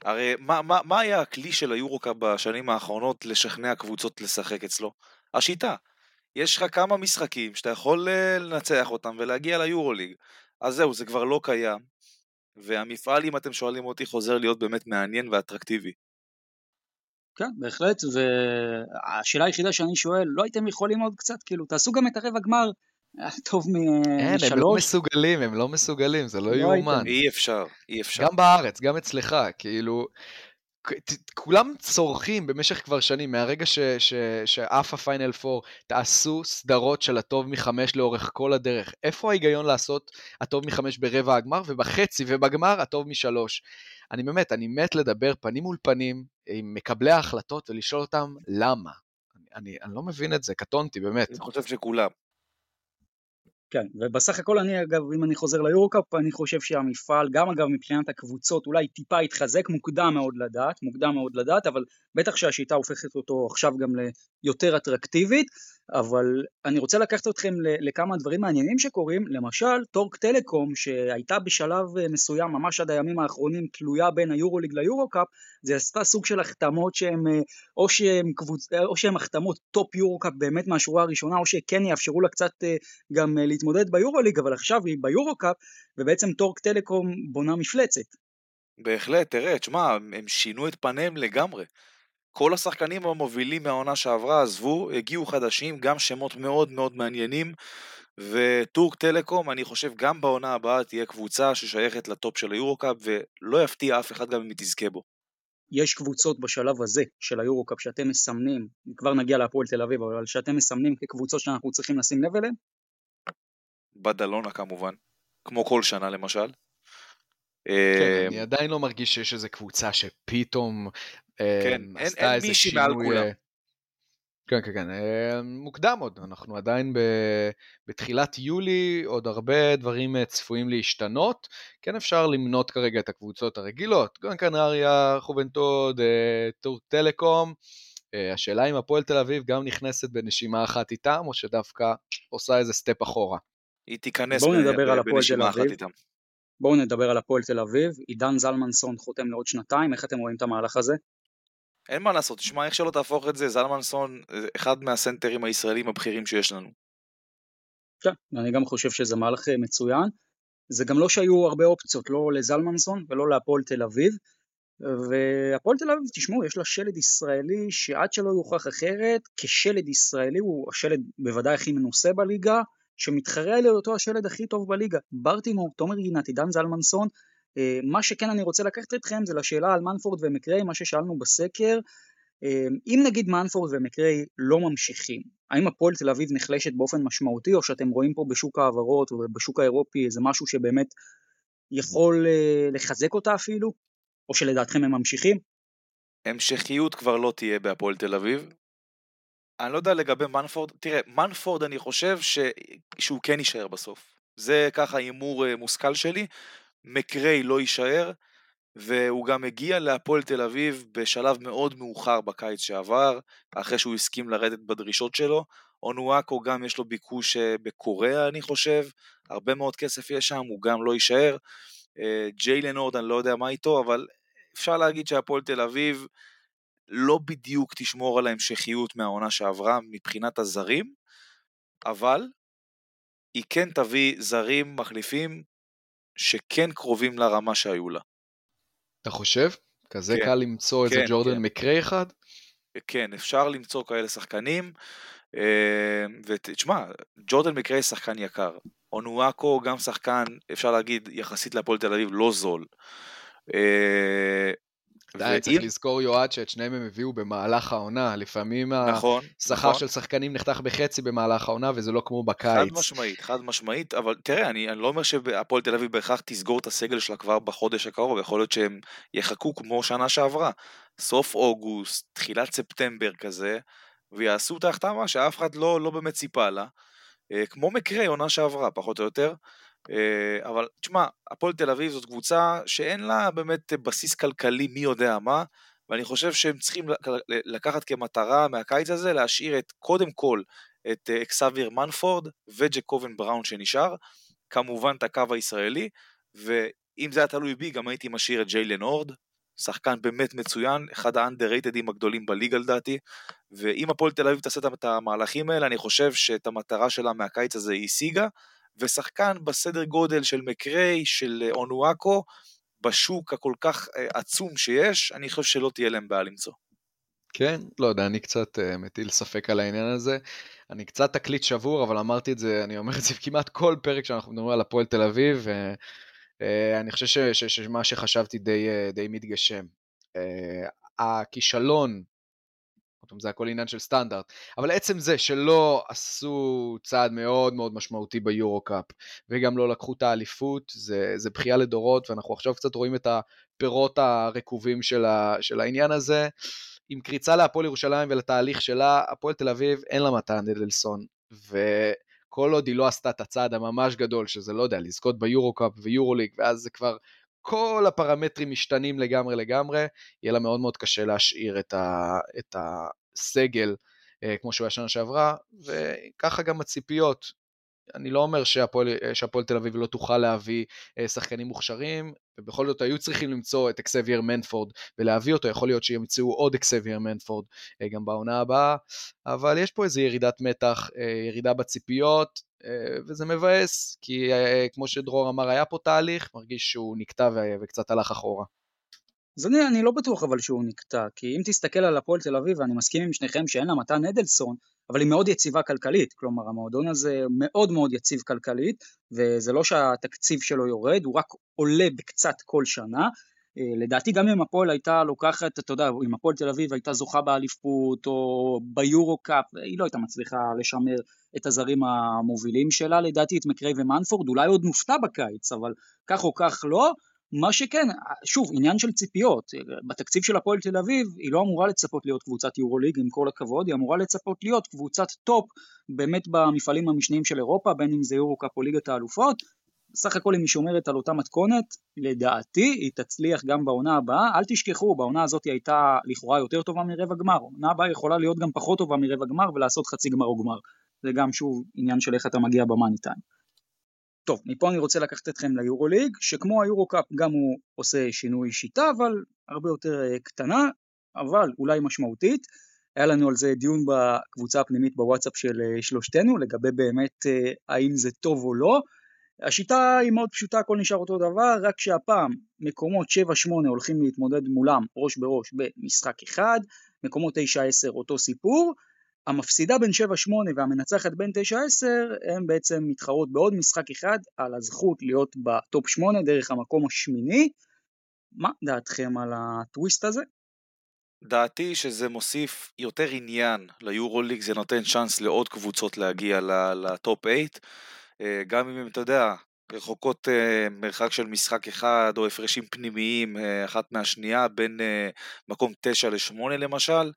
הרי מה, מה, מה היה הכלי של היורוקאפ בשנים האחרונות לשכנע קבוצות לשחק אצלו? השיטה. יש לך כמה משחקים שאתה יכול לנצח אותם ולהגיע ליורוליג. אז זהו, זה כבר לא קיים. והמפעל, אם אתם שואלים אותי, חוזר להיות באמת מעניין ואטרקטיבי.
כן, בהחלט, והשאלה היחידה שאני שואל, לא הייתם יכולים עוד קצת, כאילו, תעשו גם את הרבע גמר טוב משלוש.
אין, הם לא מסוגלים, הם לא מסוגלים, זה לא, לא יאומן.
אי אפשר, אי אפשר.
גם בארץ, גם אצלך, כאילו, כולם צורכים במשך כבר שנים, מהרגע שעף הפיינל 4, תעשו סדרות של הטוב מחמש לאורך כל הדרך. איפה ההיגיון לעשות הטוב מחמש ברבע הגמר, ובחצי ובגמר הטוב משלוש? אני באמת, אני מת לדבר פנים מול פנים עם מקבלי ההחלטות ולשאול אותם למה. אני, אני, לא מבין את זה, קטונתי, באמת.
אני חושב שכולם.
כן, ובסך הכל אני אגב, אם אני חוזר ליורוקאפ, אני חושב שהמפעל, גם אגב מבחינת הקבוצות, אולי טיפה התחזק, מוקדם מאוד לדעת, מוקדם מאוד לדעת, אבל בטח שהשיטה הופכת אותו עכשיו גם ליותר אטרקטיבית, אבל אני רוצה לקחת אתכם לכמה דברים מעניינים שקורים, למשל טורק טלקום שהייתה בשלב אה, מסוים ממש עד הימים האחרונים תלויה בין היורוליג ליורוקאפ, זה עשתה סוג של החתמות שהן אה, או שהן קבוצ... או שהן החתמות טופ יורוקאפ באמת מהשורה הראשונה או שכן יאפשרו לה קצת אה, גם להתמודד ביורוליג, אבל עכשיו היא ביורוקאפ ובעצם טורק טלקום בונה מפלצת.
בהחלט, תראה, תשמע, הם שינו את פניהם לגמרי. כל השחקנים המובילים מהעונה שעברה עזבו, הגיעו חדשים, גם שמות מאוד מאוד מעניינים, וטורק טלקום, אני חושב גם בעונה הבאה תהיה קבוצה ששייכת לטופ של היורוקאפ, ולא יפתיע אף אחד גם אם היא תזכה בו.
יש קבוצות בשלב הזה של היורוקאפ שאתם מסמנים, כבר נגיע להפועל תל אביב, אבל שאתם מסמנים כקבוצות שאנחנו צריכים לשים לב אליהן?
בדלונה כמובן, כמו כל שנה למשל.
כן, אני עדיין לא מרגיש שיש איזו קבוצה שפתאום
כן, אמ, אין, אין מישהי מעל כולם. אה,
כן, כן, כן, אמ, מוקדם עוד, אנחנו עדיין ב, בתחילת יולי, עוד הרבה דברים אה, צפויים להשתנות. כן אפשר למנות כרגע את הקבוצות הרגילות, גון קנריה, חובנטוד, אה, טורק טלקום. השאלה אם הפועל תל אביב גם נכנסת בנשימה אחת איתם, או שדווקא עושה איזה סטפ אחורה.
היא תיכנס בנשימה אחת איתם.
בואו נדבר על הפועל תל אביב, עידן זלמנסון חותם לעוד שנתיים, איך אתם רואים את המהלך הזה?
אין מה לעשות, תשמע, איך שלא תהפוך את זה, זלמנסון, אחד מהסנטרים הישראלים הבכירים שיש לנו.
כן, אני גם חושב שזה מהלך אה, מצוין. זה גם לא שהיו הרבה אופציות, לא לזלמנסון ולא להפועל תל אביב. והפועל תל אביב, תשמעו, יש לה שלד ישראלי שעד שלא יוכח אחרת, כשלד ישראלי הוא השלד בוודאי הכי מנוסה בליגה, שמתחרה על אותו השלד הכי טוב בליגה. ברטימור, תומר גינת, עידן זלמנסון, אה, מה שכן אני רוצה לקחת אתכם זה לשאלה על מנפורד ומקריי, מה ששאלנו בסקר, אה, אם נגיד מנפורד ומקריי לא ממשיכים, האם הפועל תל אביב נחלשת באופן משמעותי, או שאתם רואים פה בשוק ההעברות ובשוק האירופי איזה משהו שבאמת יכול אה, לחזק אותה אפילו, או שלדעתכם הם ממשיכים?
המשכיות כבר לא תהיה בהפועל תל אביב. אני לא יודע לגבי מנפורד, תראה, מנפורד אני חושב ש... שהוא כן יישאר בסוף. זה ככה הימור מושכל שלי, מקריי לא יישאר, והוא גם הגיע להפועל תל אביב בשלב מאוד מאוחר בקיץ שעבר, אחרי שהוא הסכים לרדת בדרישות שלו. אונואקו גם יש לו ביקוש אה, בקוריאה אני חושב, הרבה מאוד כסף יש שם, הוא גם לא יישאר. אה, ג'יילן אורד אני לא יודע מה איתו, אבל אפשר להגיד שהפועל תל אביב לא בדיוק תשמור על ההמשכיות מהעונה שעברה מבחינת הזרים, אבל היא כן תביא זרים מחליפים שכן קרובים לרמה שהיו לה.
אתה חושב? כזה כן, קל למצוא כן, איזה ג'ורדן כן. מקרי אחד?
כן, אפשר למצוא כאלה שחקנים. אה, ותשמע, ג'ורדן מקרי שחקן יקר. אונואקו גם שחקן, אפשר להגיד, יחסית להפועל תל אביב, לא זול.
אה, צריך לזכור יועד שאת שניהם הם הביאו במהלך העונה, לפעמים נכון, השכר נכון. של שחקנים נחתך בחצי במהלך העונה וזה לא כמו בקיץ.
חד משמעית, חד משמעית, אבל תראה, אני, אני לא אומר שהפועל תל אביב בהכרח תסגור את הסגל שלה כבר בחודש הקרוב, יכול להיות שהם יחכו כמו שנה שעברה, סוף אוגוסט, תחילת ספטמבר כזה, ויעשו את ההחתמה שאף אחד לא, לא באמת ציפה לה, אה, כמו מקרה עונה שעברה, פחות או יותר. אה, אבל תשמע, הפועל תל אביב זאת קבוצה שאין לה באמת בסיס כלכלי מי יודע מה, ואני חושב שהם צריכים לקחת כמטרה מהקיץ הזה להשאיר את, קודם כל, את אה, אקסאביר מנפורד וג'קובן בראון שנשאר, כמובן את הקו הישראלי, ואם זה היה תלוי בי גם הייתי משאיר את ג'יילן הורד, שחקן באמת מצוין, אחד האנדררייטדים הגדולים בליגה לדעתי, ואם הפועל תל אביב תעשה את המהלכים האלה, אני חושב שאת המטרה שלה מהקיץ הזה היא השיגה, ושחקן בסדר גודל של מקריי, של אה, אונואקו, בשוק הכל כך אה, עצום שיש, אני חושב שלא תהיה להם בעיה למצוא.
כן, לא יודע, אני קצת uh, מטיל ספק על העניין הזה. אני קצת תקליט שבור, אבל אמרתי את זה, אני אומר את זה כמעט כל פרק שאנחנו מדברים על הפועל תל אביב, ואני uh, חושב שמה שחשבתי די, uh, די מתגשם. Uh, הכישלון פתאום זה הכל עניין של סטנדרט. אבל עצם זה שלא עשו צעד מאוד מאוד משמעותי ביורו-קאפ, וגם לא לקחו את האליפות, זה, זה בכייה לדורות, ואנחנו עכשיו קצת רואים את הפירות הרקובים של, ה, של העניין הזה. עם קריצה להפועל ירושלים ולתהליך שלה, הפועל תל אביב אין לה מתן אדלסון, ו... כל עוד היא לא עשתה את הצעד הממש גדול, שזה לא יודע, לזכות ביורו-קאפ ויורו-ליג, ואז זה כבר כל הפרמטרים משתנים לגמרי לגמרי, יהיה לה מאוד מאוד קשה להשאיר את, ה, את הסגל אה, כמו שהוא היה שנה שעברה, וככה גם הציפיות. אני לא אומר שהפועל, שהפועל תל אביב לא תוכל להביא אה, שחקנים מוכשרים, ובכל זאת היו צריכים למצוא את אקסבייר מנפורד ולהביא אותו, יכול להיות שימצאו עוד אקסבייר מנפורד אה, גם בעונה הבאה, אבל יש פה איזו ירידת מתח, ירידה בציפיות, וזה מבאס, כי כמו שדרור אמר, היה פה תהליך, מרגיש שהוא נקטע וקצת הלך אחורה.
אז אני, אני לא בטוח אבל שהוא נקטע, כי אם תסתכל על הפועל תל אביב, ואני מסכים עם שניכם שאין לה מתן אדלסון, אבל היא מאוד יציבה כלכלית, כלומר המועדון הזה מאוד מאוד יציב כלכלית, וזה לא שהתקציב שלו יורד, הוא רק עולה בקצת כל שנה. אה, לדעתי גם אם הפועל הייתה לוקחת, אתה יודע, אם הפועל תל אביב הייתה זוכה באליפות או ביורו קאפ, היא לא הייתה מצליחה לשמר את הזרים המובילים שלה, לדעתי את מקריי ומנפורד, אולי עוד נופתע בקיץ, אבל כך או כך לא. מה שכן, שוב, עניין של ציפיות, בתקציב של הפועל תל אביב היא לא אמורה לצפות להיות קבוצת יורוליג עם כל הכבוד, היא אמורה לצפות להיות קבוצת טופ באמת במפעלים המשניים של אירופה, בין אם זה יורו-קאפ או ליגת האלופות, סך הכל אם היא שומרת על אותה מתכונת, לדעתי היא תצליח גם בעונה הבאה, אל תשכחו, בעונה הזאת היא הייתה לכאורה יותר טובה מרבע גמר, עונה הבאה יכולה להיות גם פחות טובה מרבע גמר ולעשות חצי גמר או גמר, זה גם שוב עניין של איך אתה מגיע במאני טיים. טוב, מפה אני רוצה לקחת אתכם ליורוליג, שכמו היורו-קאפ גם הוא עושה שינוי שיטה, אבל הרבה יותר אה, קטנה, אבל אולי משמעותית. היה לנו על זה דיון בקבוצה הפנימית בוואטסאפ של אה, שלושתנו, לגבי באמת אה, האם זה טוב או לא. השיטה היא מאוד פשוטה, הכל נשאר אותו דבר, רק שהפעם מקומות 7-8 הולכים להתמודד מולם ראש בראש במשחק אחד, מקומות 9-10 אותו סיפור, המפסידה בין 7-8 והמנצחת בין 9-10 הן בעצם מתחרות בעוד משחק אחד על הזכות להיות בטופ 8 דרך המקום השמיני. מה דעתכם על הטוויסט הזה?
דעתי שזה מוסיף יותר עניין ליורוליג, זה נותן צ'אנס לעוד קבוצות להגיע לטופ 8, אה, גם אם אתה יודע, רחוקות אה, מרחק של משחק אחד או הפרשים פנימיים אה, אחת מהשנייה בין מקום 9 ל-8 למשל.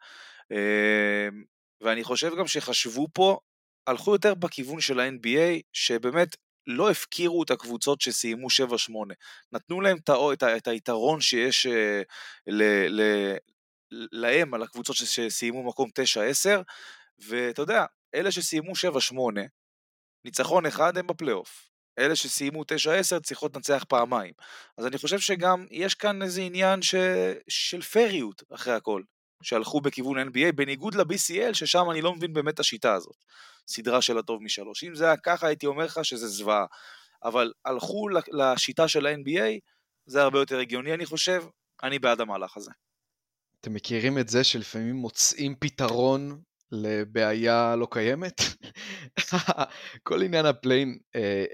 ואני חושב גם שחשבו פה, הלכו יותר בכיוון של ה-NBA, שבאמת לא הפקירו את הקבוצות שסיימו 7-8. נתנו להם את, את היתרון שיש אה, ל, ל, להם על הקבוצות שסיימו מקום 9-10, ואתה יודע, אלה שסיימו 7-8, ניצחון אחד הם בפלייאוף. אלה שסיימו 9-10 צריכות לנצח פעמיים. אז אני חושב שגם יש כאן איזה עניין ש... של פריות אחרי הכל. שהלכו בכיוון NBA, בניגוד ל-BCL, ששם אני לא מבין באמת את השיטה הזאת. סדרה של הטוב משלוש. אם זה היה ככה, הייתי אומר לך שזה זוועה. אבל הלכו לשיטה של ה-NBA, זה הרבה יותר הגיוני, אני חושב. אני בעד המהלך הזה.
אתם מכירים את זה שלפעמים מוצאים פתרון לבעיה לא קיימת? [LAUGHS] כל עניין ה play-in אה,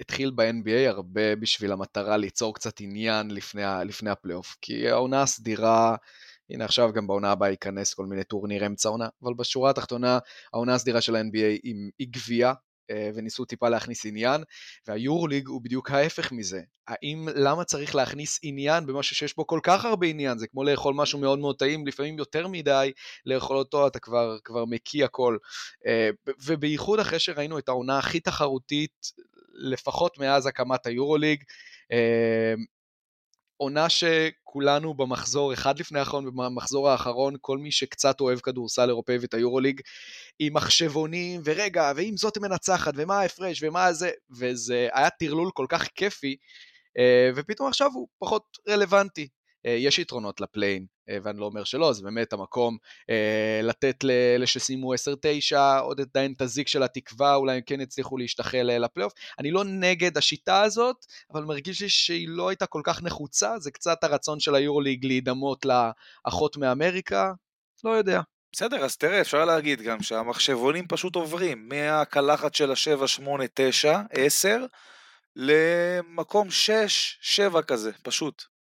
התחיל ב-NBA הרבה בשביל המטרה ליצור קצת עניין לפני, לפני הפלייאוף, כי העונה הסדירה הנה עכשיו גם בעונה הבאה ייכנס כל מיני טורניר אמצע עונה, אבל בשורה התחתונה העונה הסדירה של ה-NBA היא גבייה, אה, וניסו טיפה להכניס עניין, והיורוליג הוא בדיוק ההפך מזה. האם, למה צריך להכניס עניין במשהו שיש בו כל כך הרבה עניין? זה כמו לאכול משהו מאוד מאוד טעים, לפעמים יותר מדי, לאכול אותו אתה כבר, כבר מקיא הכל. אה, ובייחוד אחרי שראינו את העונה הכי תחרותית, לפחות מאז הקמת היורוליג, אה, עונה שכולנו במחזור, אחד לפני האחרון, במחזור האחרון, כל מי שקצת אוהב כדורסל אירופאי ואת היורוליג, עם מחשבונים, ורגע, ואם זאת מנצחת, ומה ההפרש, ומה זה, וזה היה טרלול כל כך כיפי, אה, ופתאום עכשיו הוא פחות רלוונטי. אה, יש יתרונות לפליין, ואני לא אומר שלא, זה באמת המקום אה, לתת לאלה שסיימו 10-9 עוד עדיין את הזיק של התקווה, אולי הם כן יצליחו להשתחל לפלייאוף. אני לא נגד השיטה הזאת, אבל מרגיש לי שהיא לא הייתה כל כך נחוצה, זה קצת הרצון של היורוליג להידמות לאחות מאמריקה, לא יודע.
בסדר, אז תראה, אפשר להגיד גם שהמחשבונים פשוט עוברים מהקלחת של ה-7, 8, 9, 10, למקום 6, 7 כזה, פשוט.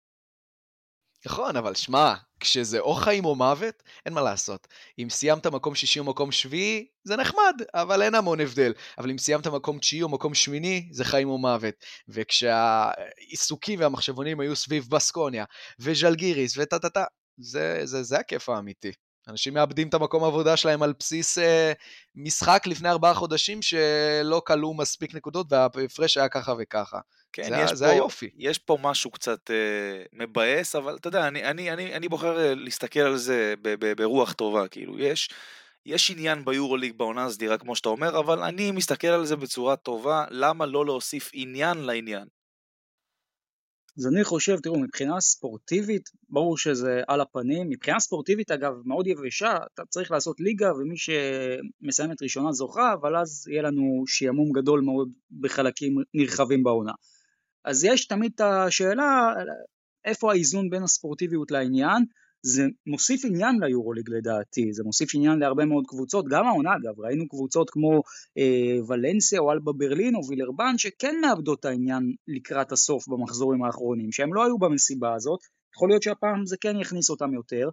נכון, אבל שמע, כשזה או חיים או מוות, אין מה לעשות. אם סיימת מקום שישי או מקום שביעי, זה נחמד, אבל אין המון הבדל. אבל אם סיימת מקום תשיעי או מקום שמיני, זה חיים או מוות. וכשהעיסוקים והמחשבונים היו סביב בסקוניה, וז'לגיריס וטה-טה-טה, זה, זה, זה הכיף האמיתי. אנשים מאבדים את המקום העבודה שלהם על בסיס אה, משחק לפני ארבעה חודשים שלא כלו מספיק נקודות וההפרש היה ככה וככה. כן, זה, יש זה פה, היופי.
יש פה משהו קצת אה, מבאס, אבל אתה יודע, אני, אני, אני, אני בוחר אה, להסתכל על זה ב, ב, ברוח טובה, כאילו, יש, יש עניין ביורוליג בעונה הסדירה, כמו שאתה אומר, אבל אני מסתכל על זה בצורה טובה, למה לא להוסיף עניין לעניין?
אז אני חושב, תראו, מבחינה ספורטיבית, ברור שזה על הפנים. מבחינה ספורטיבית, אגב, מאוד יבשה, אתה צריך לעשות ליגה, ומי שמסיימת ראשונה זוכה, אבל אז יהיה לנו שעמום גדול מאוד בחלקים נרחבים בעונה. אז יש תמיד את השאלה, איפה האיזון בין הספורטיביות לעניין. זה מוסיף עניין ליורוליג לדעתי, זה מוסיף עניין להרבה מאוד קבוצות, גם העונה אגב, ראינו קבוצות כמו אה, ולנסיה או אלבה ברלין או וילרבן שכן מאבדות את העניין לקראת הסוף במחזורים האחרונים, שהם לא היו במסיבה הזאת, יכול להיות שהפעם זה כן יכניס אותם יותר,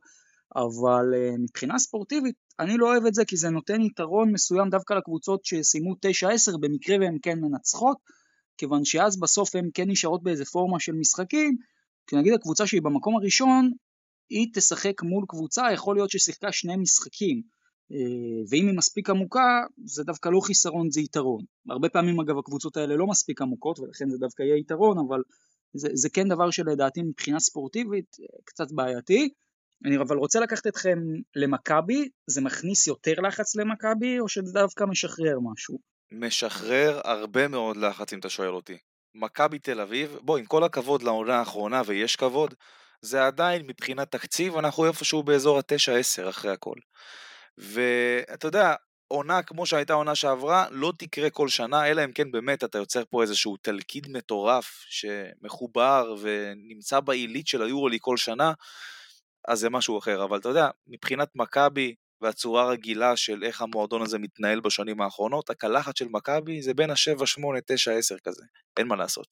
אבל אה, מבחינה ספורטיבית אני לא אוהב את זה כי זה נותן יתרון מסוים דווקא לקבוצות שסיימו 9-10 במקרה והן כן מנצחות, כיוון שאז בסוף הן כן נשארות באיזה פורמה של משחקים, כי נגיד הקבוצה שהיא במקום הראשון היא תשחק מול קבוצה, יכול להיות ששיחקה שני משחקים, אה, ואם היא מספיק עמוקה, זה דווקא לא חיסרון, זה יתרון. הרבה פעמים אגב הקבוצות האלה לא מספיק עמוקות, ולכן זה דווקא יהיה יתרון, אבל זה, זה כן דבר שלדעתי מבחינה ספורטיבית אה, קצת בעייתי. אני אבל רוצה לקחת אתכם למכבי, זה מכניס יותר לחץ למכבי, או שזה דווקא משחרר משהו?
משחרר הרבה מאוד לחץ אם אתה שואל אותי. מכבי תל אביב, בוא, עם כל הכבוד לעונה האחרונה, ויש כבוד, זה עדיין מבחינת תקציב, אנחנו איפשהו באזור ה-9-10 אחרי הכל. ואתה יודע, עונה כמו שהייתה עונה שעברה, לא תקרה כל שנה, אלא אם כן באמת אתה יוצר פה איזשהו תלכיד מטורף שמחובר ונמצא בעילית של היורולי כל שנה, אז זה משהו אחר. אבל אתה יודע, מבחינת מכבי והצורה הרגילה של איך המועדון הזה מתנהל בשנים האחרונות, הקלחת של מכבי זה בין ה-7, 8, 9, 10 כזה, אין מה לעשות.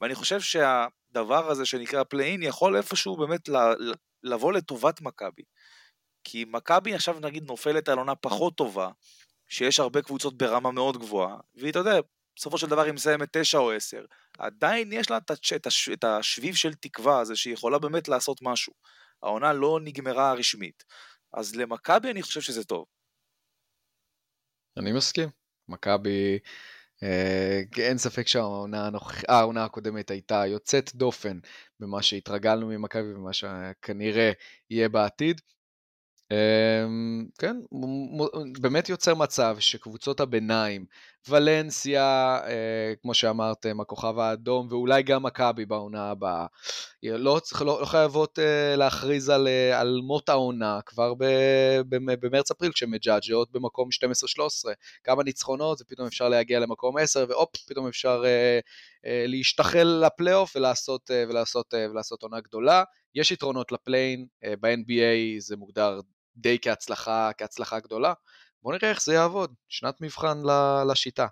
ואני חושב שה... הדבר הזה שנקרא play-in יכול איפשהו באמת לבוא לטובת מכבי. כי מכבי עכשיו נגיד נופלת על עונה פחות טובה, שיש הרבה קבוצות ברמה מאוד גבוהה, והיא, אתה יודע, בסופו של דבר היא מסיימת תשע או עשר, עדיין יש לה את השביב של תקווה הזה שהיא יכולה באמת לעשות משהו. העונה לא נגמרה רשמית. אז למכבי אני חושב שזה טוב.
אני מסכים. מכבי אה, אין ספק שהעונה הנוכח... אה, הקודמת הייתה יוצאת דופן במה שהתרגלנו ממכבי ומה שכנראה יהיה בעתיד. אמ, כן, באמת יוצר מצב שקבוצות הביניים, ולנסיה, אה, כמו שאמרתם, הכוכב האדום, ואולי גם מכבי בעונה הבאה, לא, לא, לא חייבות אה, להכריז על, אה, על מות העונה כבר במרץ-אפריל, כשהן מג'אג'ות במקום 12-13. כמה ניצחונות, ופתאום אפשר להגיע למקום 10, והופ, פתאום אפשר להשתחל לפלייאוף ולעשות, ולעשות, ולעשות עונה גדולה. יש יתרונות לפליין, ב-NBA זה מוגדר די כהצלחה, כהצלחה גדולה. בואו נראה איך זה יעבוד, שנת מבחן לשיטה.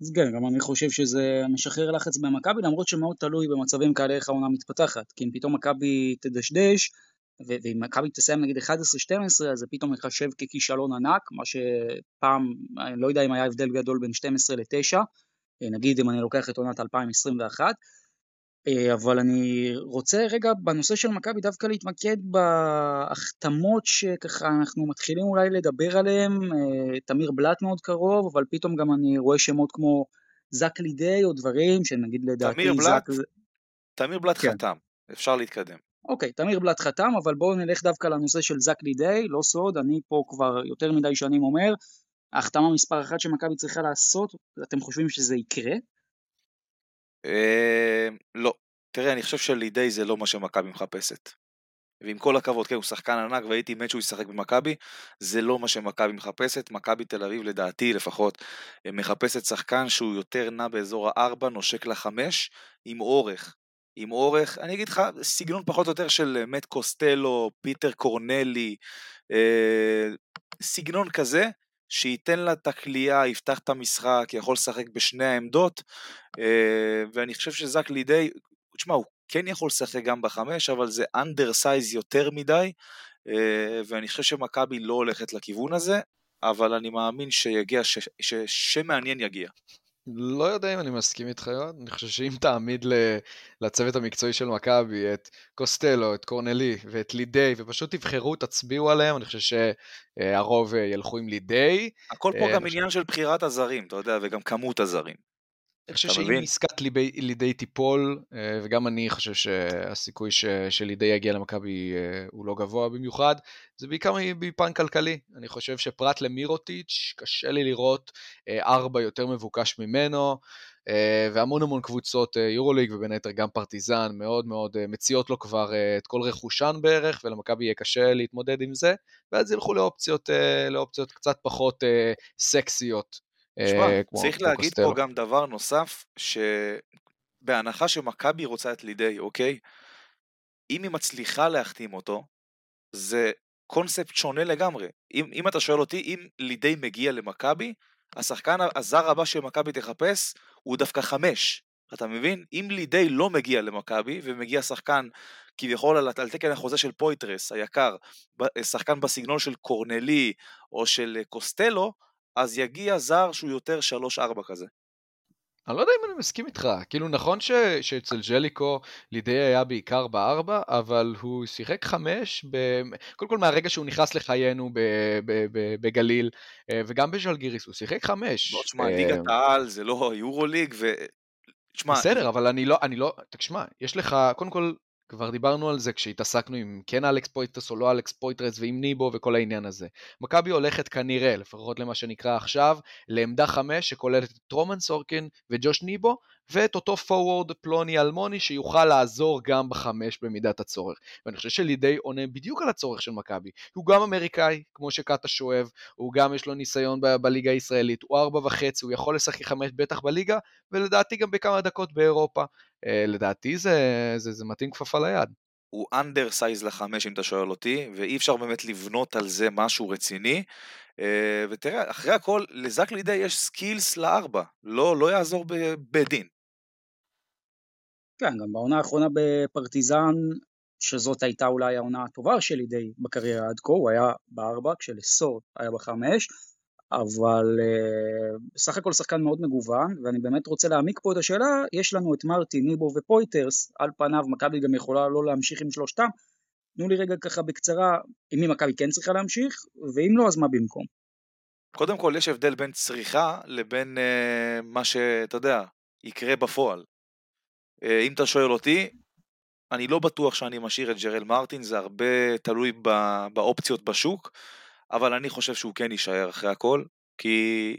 אז כן, גם אני חושב שזה משחרר לחץ במכבי, למרות שמאוד תלוי במצבים כאלה איך העונה מתפתחת. כי אם פתאום מכבי תדשדש, ואם מכבי תסיים נגיד 11-12, אז זה פתאום ייחשב ככישלון ענק, מה שפעם, אני לא יודע אם היה הבדל גדול בין 12 ל-9, נגיד אם אני לוקח את עונת 2021, אה, אבל אני רוצה רגע בנושא של מכבי דווקא להתמקד בהחתמות שככה אנחנו מתחילים אולי לדבר עליהן, אה, תמיר בלאט מאוד קרוב, אבל פתאום גם אני רואה שמות כמו זק לידי או דברים שנגיד לדעתי
תמיר בלאט, זק... תמיר בלאט כן. חתם, אפשר להתקדם.
אוקיי, תמיר בלאט חתם, אבל בואו נלך דווקא לנושא של זק לידי, לא סוד, אני פה כבר יותר מדי שנים אומר, ההחתמה מספר אחת שמכבי צריכה לעשות, אתם חושבים שזה יקרה?
אמ, לא. תראה, אני חושב שלידי זה לא מה שמכבי מחפשת. ועם כל הכבוד, כן, הוא שחקן ענק והייתי מת שהוא ישחק במכבי, זה לא מה שמכבי מחפשת. מכבי תל אביב, לדעתי לפחות, מחפשת שחקן שהוא יותר נע באזור הארבע, נושק לחמש, עם אורך. עם אורך, אני אגיד לך, סגנון פחות או יותר של מת קוסטלו, פיטר קורנלי, אה, סגנון כזה, שייתן לה את הקליעה, יפתח את המשחק, יכול לשחק בשני העמדות, אה, ואני חושב שזק לידי, תשמע, הוא כן יכול לשחק גם בחמש, אבל זה undersized יותר מדי, אה, ואני חושב שמכבי לא הולכת לכיוון הזה, אבל אני מאמין שיגיע, ש, ש, שמעניין יגיע.
לא יודע אם אני מסכים איתך, יואב. אני חושב שאם תעמיד לצוות המקצועי של מכבי את קוסטלו, את קורנלי ואת לידי, ופשוט תבחרו, תצביעו עליהם, אני חושב שהרוב ילכו עם לידי.
הכל פה גם עניין של בחירת הזרים, אתה יודע, וגם כמות הזרים.
אני חושב שאם עסקת לידי תיפול, אה, וגם אני חושב שהסיכוי שלידי יגיע למכבי אה, הוא לא גבוה במיוחד, זה בעיקר מפן כלכלי. אני חושב שפרט למירוטיץ', קשה לי לראות אה, ארבע יותר מבוקש ממנו, והמון המון קבוצות יורוליג ובין היתר גם פרטיזן מאוד מאוד מציעות לו כבר את כל רכושן בערך, ולמכבי יהיה קשה להתמודד עם זה, ואז ילכו לאופציות, לאופציות קצת פחות סקסיות
תשמע, אה, צריך להגיד פה גם דבר נוסף, שבהנחה שמכבי רוצה את לידי, אוקיי? אם היא מצליחה להחתים אותו, זה קונספט שונה לגמרי. אם, אם אתה שואל אותי, אם לידי מגיע למכבי, השחקן הזר הבא שמכבי תחפש הוא דווקא חמש. אתה מבין? אם לידי לא מגיע למכבי ומגיע שחקן כביכול על, על תקן החוזה של פויטרס היקר, שחקן בסגנון של קורנלי או של קוסטלו, אז יגיע זר שהוא יותר 3-4 כזה.
אני לא יודע אם אני מסכים איתך, כאילו נכון ש, שאצל ג'ליקו לידי היה בעיקר בארבע, אבל הוא שיחק חמש, ב... קודם כל מהרגע שהוא נכנס לחיינו ב, ב, ב, בגליל, אה, וגם בז'לגיריס הוא שיחק חמש.
לא, תשמע, ליגת אה, העל זה לא יורו ליג, ו...
תשמע... בסדר, אבל אני לא, אני לא, תשמע, יש לך, קודם כל, כבר דיברנו על זה כשהתעסקנו עם כן אלכס פויטרס או לא אלכס פויטרס ועם ניבו וכל העניין הזה. מכבי הולכת כנראה, לפחות למה שנקרא עכשיו, לעמדה חמש שכוללת את רומן סורקין וג'וש ניבו, ואת אותו פורוורד פלוני אלמוני שיוכל לעזור גם בחמש במידת הצורך. ואני חושב שלידי עונה בדיוק על הצורך של מכבי. הוא גם אמריקאי, כמו שקטש אוהב, הוא גם יש לו ניסיון ב- בליגה הישראלית, הוא ארבע וחצי, הוא יכול לשחק חמש בטח בליגה, ולדעתי גם בכמה דקות באירופה. אה, לדעתי זה, זה, זה מתאים כפפה ליד.
הוא undersized לחמש אם אתה שואל אותי, ואי אפשר באמת לבנות על זה משהו רציני. אה, ותראה, אחרי הכל, לזק לידי יש skills לארבע, לא, לא יעזור בית דין.
כן, גם בעונה האחרונה בפרטיזן, שזאת הייתה אולי העונה הטובה של לידי בקריירה עד כה, הוא היה בארבע, כשלסור היה בחמש, אבל uh, בסך הכל שחקן מאוד מגוון, ואני באמת רוצה להעמיק פה את השאלה, יש לנו את מרטי, ניבו ופויטרס, על פניו מכבי גם יכולה לא להמשיך עם שלושתם, תנו לי רגע ככה בקצרה, עם מי מכבי כן צריכה להמשיך, ואם לא אז מה במקום.
קודם כל יש הבדל בין צריכה לבין uh, מה שאתה יודע, יקרה בפועל. אה, אם אתה שואל אותי, אני לא בטוח שאני משאיר את ג'רל מרטין, זה הרבה תלוי באופציות בשוק, אבל אני חושב שהוא כן יישאר אחרי הכל, כי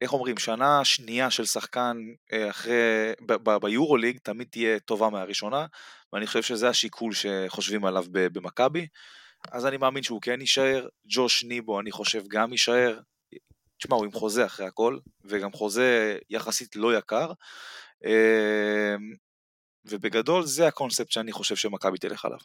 איך אומרים, שנה שנייה של שחקן אה, אחרי, ביורוליג תמיד תהיה טובה מהראשונה, ואני חושב שזה השיקול שחושבים עליו במכבי, אז אני מאמין שהוא כן יישאר, ג'וש ניבו אני חושב גם יישאר, תשמע הוא עם חוזה אחרי הכל, וגם חוזה יחסית לא יקר, אה, ובגדול זה הקונספט שאני חושב שמכבי תלך עליו.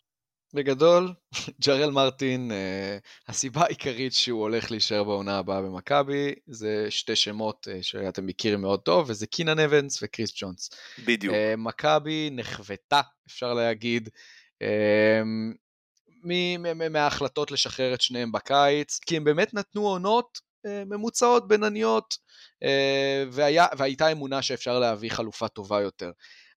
בגדול, [LAUGHS] ג'רל מרטין, uh, הסיבה העיקרית שהוא הולך להישאר בעונה הבאה במכבי, זה שתי שמות uh, שאתם מכירים מאוד טוב, וזה קינן אבנס וקריס ג'ונס.
בדיוק. Uh,
מכבי נחוותה, אפשר להגיד, מההחלטות לשחרר את שניהם בקיץ, כי הם באמת נתנו עונות uh, ממוצעות, בינוניות, והיה, והייתה אמונה שאפשר להביא חלופה טובה יותר.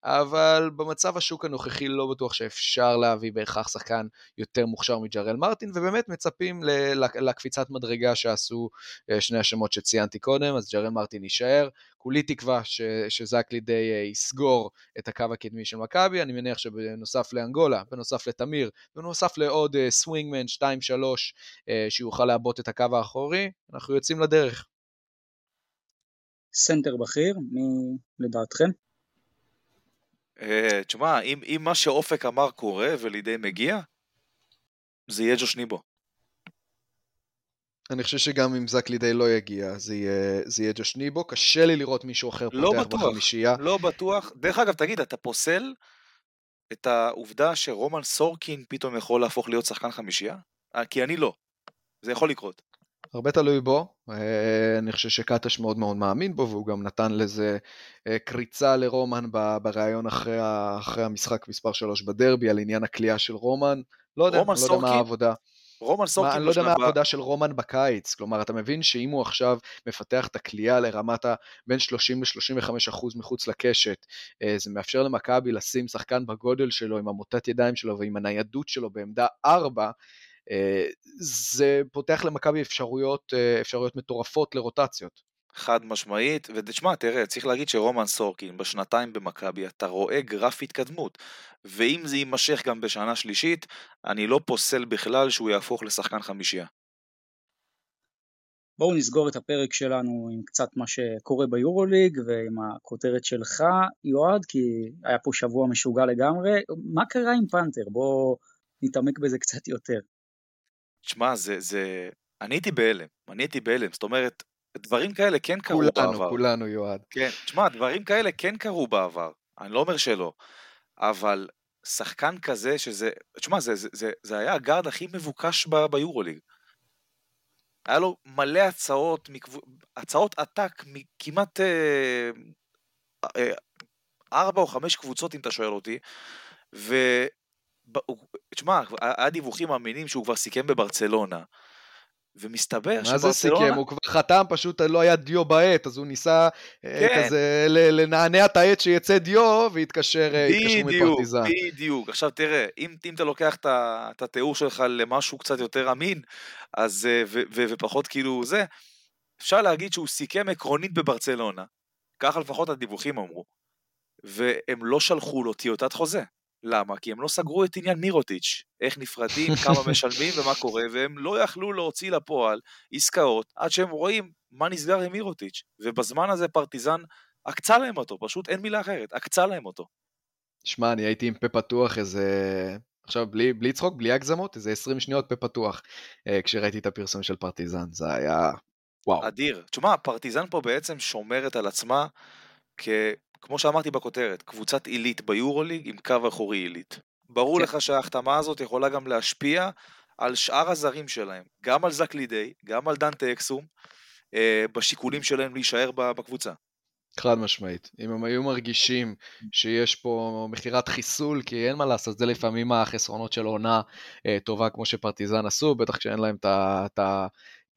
אבל במצב השוק הנוכחי לא בטוח שאפשר להביא בהכרח שחקן יותר מוכשר מג'רל מרטין, ובאמת מצפים לקפיצת מדרגה שעשו אה, שני השמות שציינתי קודם, אז ג'רל מרטין יישאר. כולי תקווה שזק לידי אה, יסגור את הקו הקדמי של מכבי, אני מניח שבנוסף לאנגולה, בנוסף לתמיר, בנוסף לעוד סווינגמן 2-3 שיוכל לעבות את הקו האחורי, אנחנו יוצאים לדרך.
סנטר בכיר, מי לדעתכם?
אה, תשמע, אם, אם מה שאופק אמר קורה ולידי מגיע, זה יהיה ג'וש ניבו.
אני חושב שגם אם זק לידי לא יגיע, זה יהיה, זה יהיה ג'וש ניבו. קשה לי לראות מישהו אחר לא פותח בטוח, בחמישייה.
לא בטוח. דרך אגב, תגיד, אתה פוסל את העובדה שרומן סורקין פתאום יכול להפוך להיות שחקן חמישייה? אה, כי אני לא. זה יכול לקרות.
הרבה תלוי בו, אה, אני חושב שקטש מאוד מאוד מאמין בו, והוא גם נתן לזה אה, קריצה לרומן בריאיון אחרי, אחרי המשחק מספר 3 בדרבי, על עניין הכלייה של רומן. לא יודע, רומן לא יודע מה העבודה.
רומן סורקין...
מה, אני לא יודע מה העבודה של רומן בקיץ, כלומר, אתה מבין שאם הוא עכשיו מפתח את הכלייה לרמת ה... בין 30 ל-35 אחוז מחוץ לקשת, אה, זה מאפשר למכבי לשים שחקן בגודל שלו, עם המוטט ידיים שלו ועם הניידות שלו בעמדה 4, אה, זה פותח למכבי אפשרויות, אה, אפשרויות מטורפות לרוטציות.
חד משמעית, ותשמע, תראה, צריך להגיד שרומן סורקין בשנתיים במכבי, אתה רואה גרף התקדמות, ואם זה יימשך גם בשנה שלישית, אני לא פוסל בכלל שהוא יהפוך לשחקן חמישייה.
בואו נסגור את הפרק שלנו עם קצת מה שקורה ביורוליג ועם הכותרת שלך, יועד, כי היה פה שבוע משוגע לגמרי. מה קרה עם פנתר? בואו נתעמק בזה קצת יותר.
תשמע, זה, זה... אני הייתי בהלם, אני הייתי בהלם, זאת אומרת, דברים כאלה כן קרו
כולנו,
בעבר.
כולנו, כולנו, יועד.
כן, תשמע, דברים כאלה כן קרו בעבר, אני לא אומר שלא, אבל שחקן כזה שזה, תשמע, זה, זה, זה, זה היה הגארד הכי מבוקש ב, ביורוליג. היה לו מלא הצעות, מקב... הצעות עתק מכמעט אה, אה, ארבע או חמש קבוצות אם אתה שואל אותי, ו... תשמע, היה דיווחים אמינים שהוא כבר סיכם בברצלונה. ומסתבר
שברצלונה... מה זה סיכם? הוא כבר חתם, פשוט לא היה דיו בעט, אז הוא ניסה אה, כן. כזה לנענע את העט שיצא דיו, והתקשר, אה, מפרטיזן.
בדיוק, בדיוק. עכשיו תראה, אם, אם אתה לוקח את התיאור שלך למשהו קצת יותר אמין, אז, אה, ו, ו, ופחות כאילו זה, אפשר להגיד שהוא סיכם עקרונית בברצלונה. ככה לפחות הדיווחים אמרו. והם לא שלחו לו טיוטת חוזה. למה? כי הם לא סגרו את עניין מירוטיץ', איך נפרדים, כמה [LAUGHS] משלמים ומה קורה, והם לא יכלו להוציא לפועל עסקאות עד שהם רואים מה נסגר עם מירוטיץ', ובזמן הזה פרטיזן עקצה להם אותו, פשוט אין מילה אחרת, עקצה להם אותו.
שמע, אני הייתי עם פה פתוח איזה... עכשיו, בלי, בלי צחוק, בלי הגזמות, איזה 20 שניות פה פתוח, אה, כשראיתי את הפרסום של פרטיזן, זה היה... וואו.
אדיר. תשמע, פרטיזן פה בעצם שומרת על עצמה כ... כמו שאמרתי בכותרת, קבוצת עילית ביורוליג עם קו אחורי עילית. ברור כן. לך שההחתמה הזאת יכולה גם להשפיע על שאר הזרים שלהם, גם על זק לידי, גם על דנטה אקסום, אה, בשיקולים שלהם להישאר בקבוצה.
חד משמעית. אם הם היו מרגישים שיש פה מכירת חיסול, כי אין מה לעשות, זה לפעמים החסרונות של עונה אה, טובה כמו שפרטיזן עשו, בטח כשאין להם את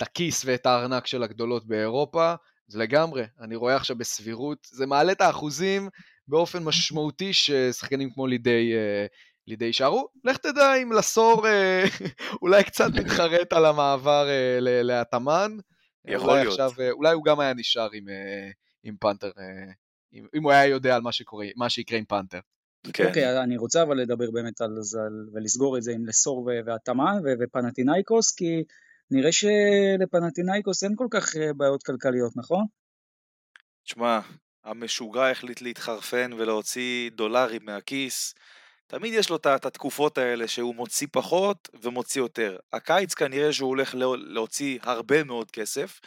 הכיס ואת הארנק של הגדולות באירופה, זה לגמרי, אני רואה עכשיו בסבירות, זה מעלה את האחוזים באופן משמעותי ששחקנים כמו לידי, אה, לידי יישארו. לך תדע אם לסור אה, [LAUGHS] אולי קצת [LAUGHS] מתחרט על המעבר אה, להתאמן.
יכול להיות. עכשיו,
אולי הוא גם היה נשאר עם, עם פנתר, אם, אם הוא היה יודע על מה, שקורה, מה שיקרה עם פנתר.
כן. אוקיי, okay, אני רוצה אבל לדבר באמת על זה ולסגור את זה עם לסור והתאמן ופנטינאיקוס, כי נראה שלפנטינאיקוס אין כל כך אה, בעיות כלכליות, נכון?
תשמע, המשוגע החליט להתחרפן ולהוציא דולרים מהכיס. תמיד יש לו את התקופות האלה שהוא מוציא פחות ומוציא יותר. הקיץ כנראה שהוא הולך להוציא הרבה מאוד כסף.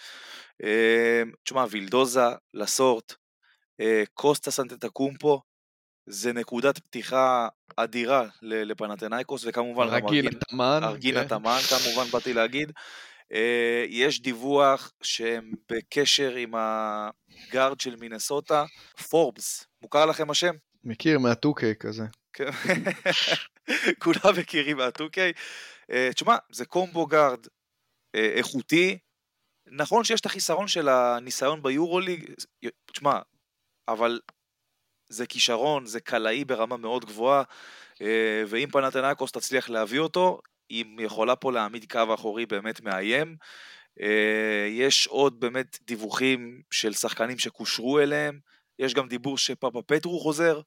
אה, תשמע, וילדוזה, לסורט, אה, קוסטה סנטטקומפו, זה נקודת פתיחה אדירה לפנתנאיקוס, וכמובן
רגיל התאמן.
רגיל התאמן, כמובן באתי להגיד. אה, יש דיווח שהם בקשר עם הגארד של מינסוטה, פורבס, מוכר לכם השם?
מכיר, מהטוקיי כזה.
כן. [LAUGHS] כולם מכירים מהטוקיי. תשמע, זה קומבו גארד אה, איכותי. נכון שיש את החיסרון של הניסיון ביורוליג, תשמע, אבל זה כישרון, זה קלעי ברמה מאוד גבוהה, אה, ואם פנתנקוס תצליח להביא אותו, היא יכולה פה להעמיד קו אחורי באמת מאיים. אה, יש עוד באמת דיווחים של שחקנים שקושרו אליהם, יש גם דיבור שפאפה פטרו חוזר,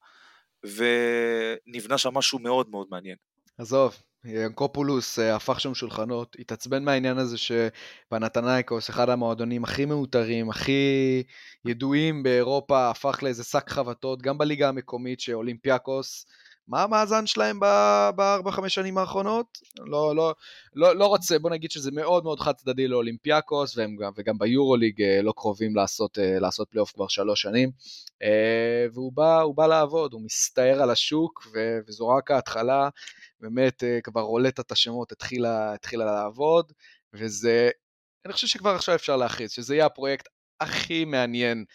ונבנה שם משהו מאוד מאוד מעניין.
עזוב, יאנקופולוס אה, הפך שם שולחנות, התעצבן מהעניין הזה שפנאתינייקוס, אחד המועדונים הכי מעוטרים, הכי ידועים באירופה, הפך לאיזה שק חבטות, גם בליגה המקומית שאולימפיאקוס, מה המאזן שלהם בארבע, חמש שנים האחרונות? לא, לא, לא, לא רוצה, בוא נגיד שזה מאוד מאוד חד צדדי לאולימפיאקוס, והם גם, וגם ביורוליג אה, לא קרובים לעשות, אה, לעשות פלייאוף כבר שלוש שנים. והוא בא, בא לעבוד, הוא מסתער על השוק, וזו רק ההתחלה. באמת אה, כבר רולטת השמות התחילה, התחילה לעבוד, וזה, אני חושב שכבר עכשיו אפשר להכריז, שזה יהיה הפרויקט הכי מעניין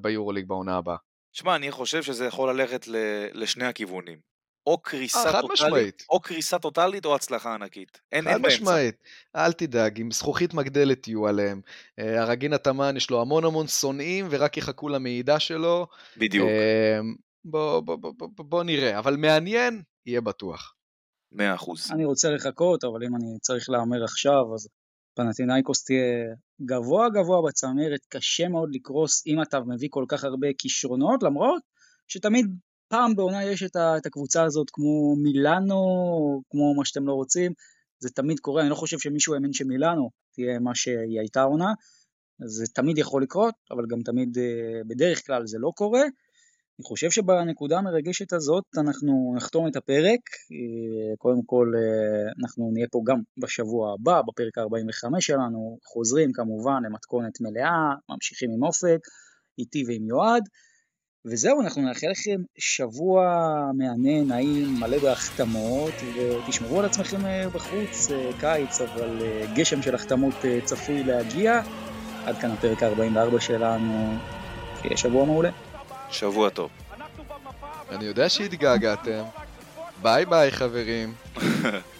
ביורוליג בעונה הבאה.
שמע, אני חושב שזה יכול ללכת לשני הכיוונים. או קריסה
אה, חד
טוטאלית,
משמעית.
או קריסה טוטאלית או הצלחה ענקית. אין,
חד
אין באמצע.
משמעית, אל תדאג, עם זכוכית מגדלת יהיו עליהם. אה, הרגין התמן יש לו המון המון שונאים ורק יחכו למעידה שלו.
בדיוק,
אה, בוא, בוא, בוא, בוא, בוא נראה, אבל מעניין, יהיה בטוח.
מאה אחוז.
אני רוצה לחכות, אבל אם אני צריך להמר עכשיו, אז פנטינאיקוס תהיה גבוה גבוה בצמרת, קשה מאוד לקרוס אם אתה מביא כל כך הרבה כישרונות, למרות שתמיד פעם בעונה יש את, ה, את הקבוצה הזאת כמו מילאנו, או כמו מה שאתם לא רוצים, זה תמיד קורה, אני לא חושב שמישהו האמין שמילאנו תהיה מה שהיא הייתה העונה, זה תמיד יכול לקרות, אבל גם תמיד, אה, בדרך כלל זה לא קורה. אני חושב שבנקודה המרגשת הזאת אנחנו נחתום את הפרק, אה, קודם כל אה, אנחנו נהיה פה גם בשבוע הבא, בפרק ה-45 שלנו, חוזרים כמובן למתכונת מלאה, ממשיכים עם אופק, איתי ועם יועד, וזהו, אנחנו נאחל לכם שבוע מהנה, נעים, מלא בהחתמות, ותשמרו על עצמכם אה, בחוץ, קיץ, אבל גשם של החתמות צפוי להגיע. עד כאן הפרק ה-44 שלנו, שיהיה שבוע מעולה.
שבוע טוב.
אני יודע שהתגעגעתם. ביי ביי חברים. [LAUGHS]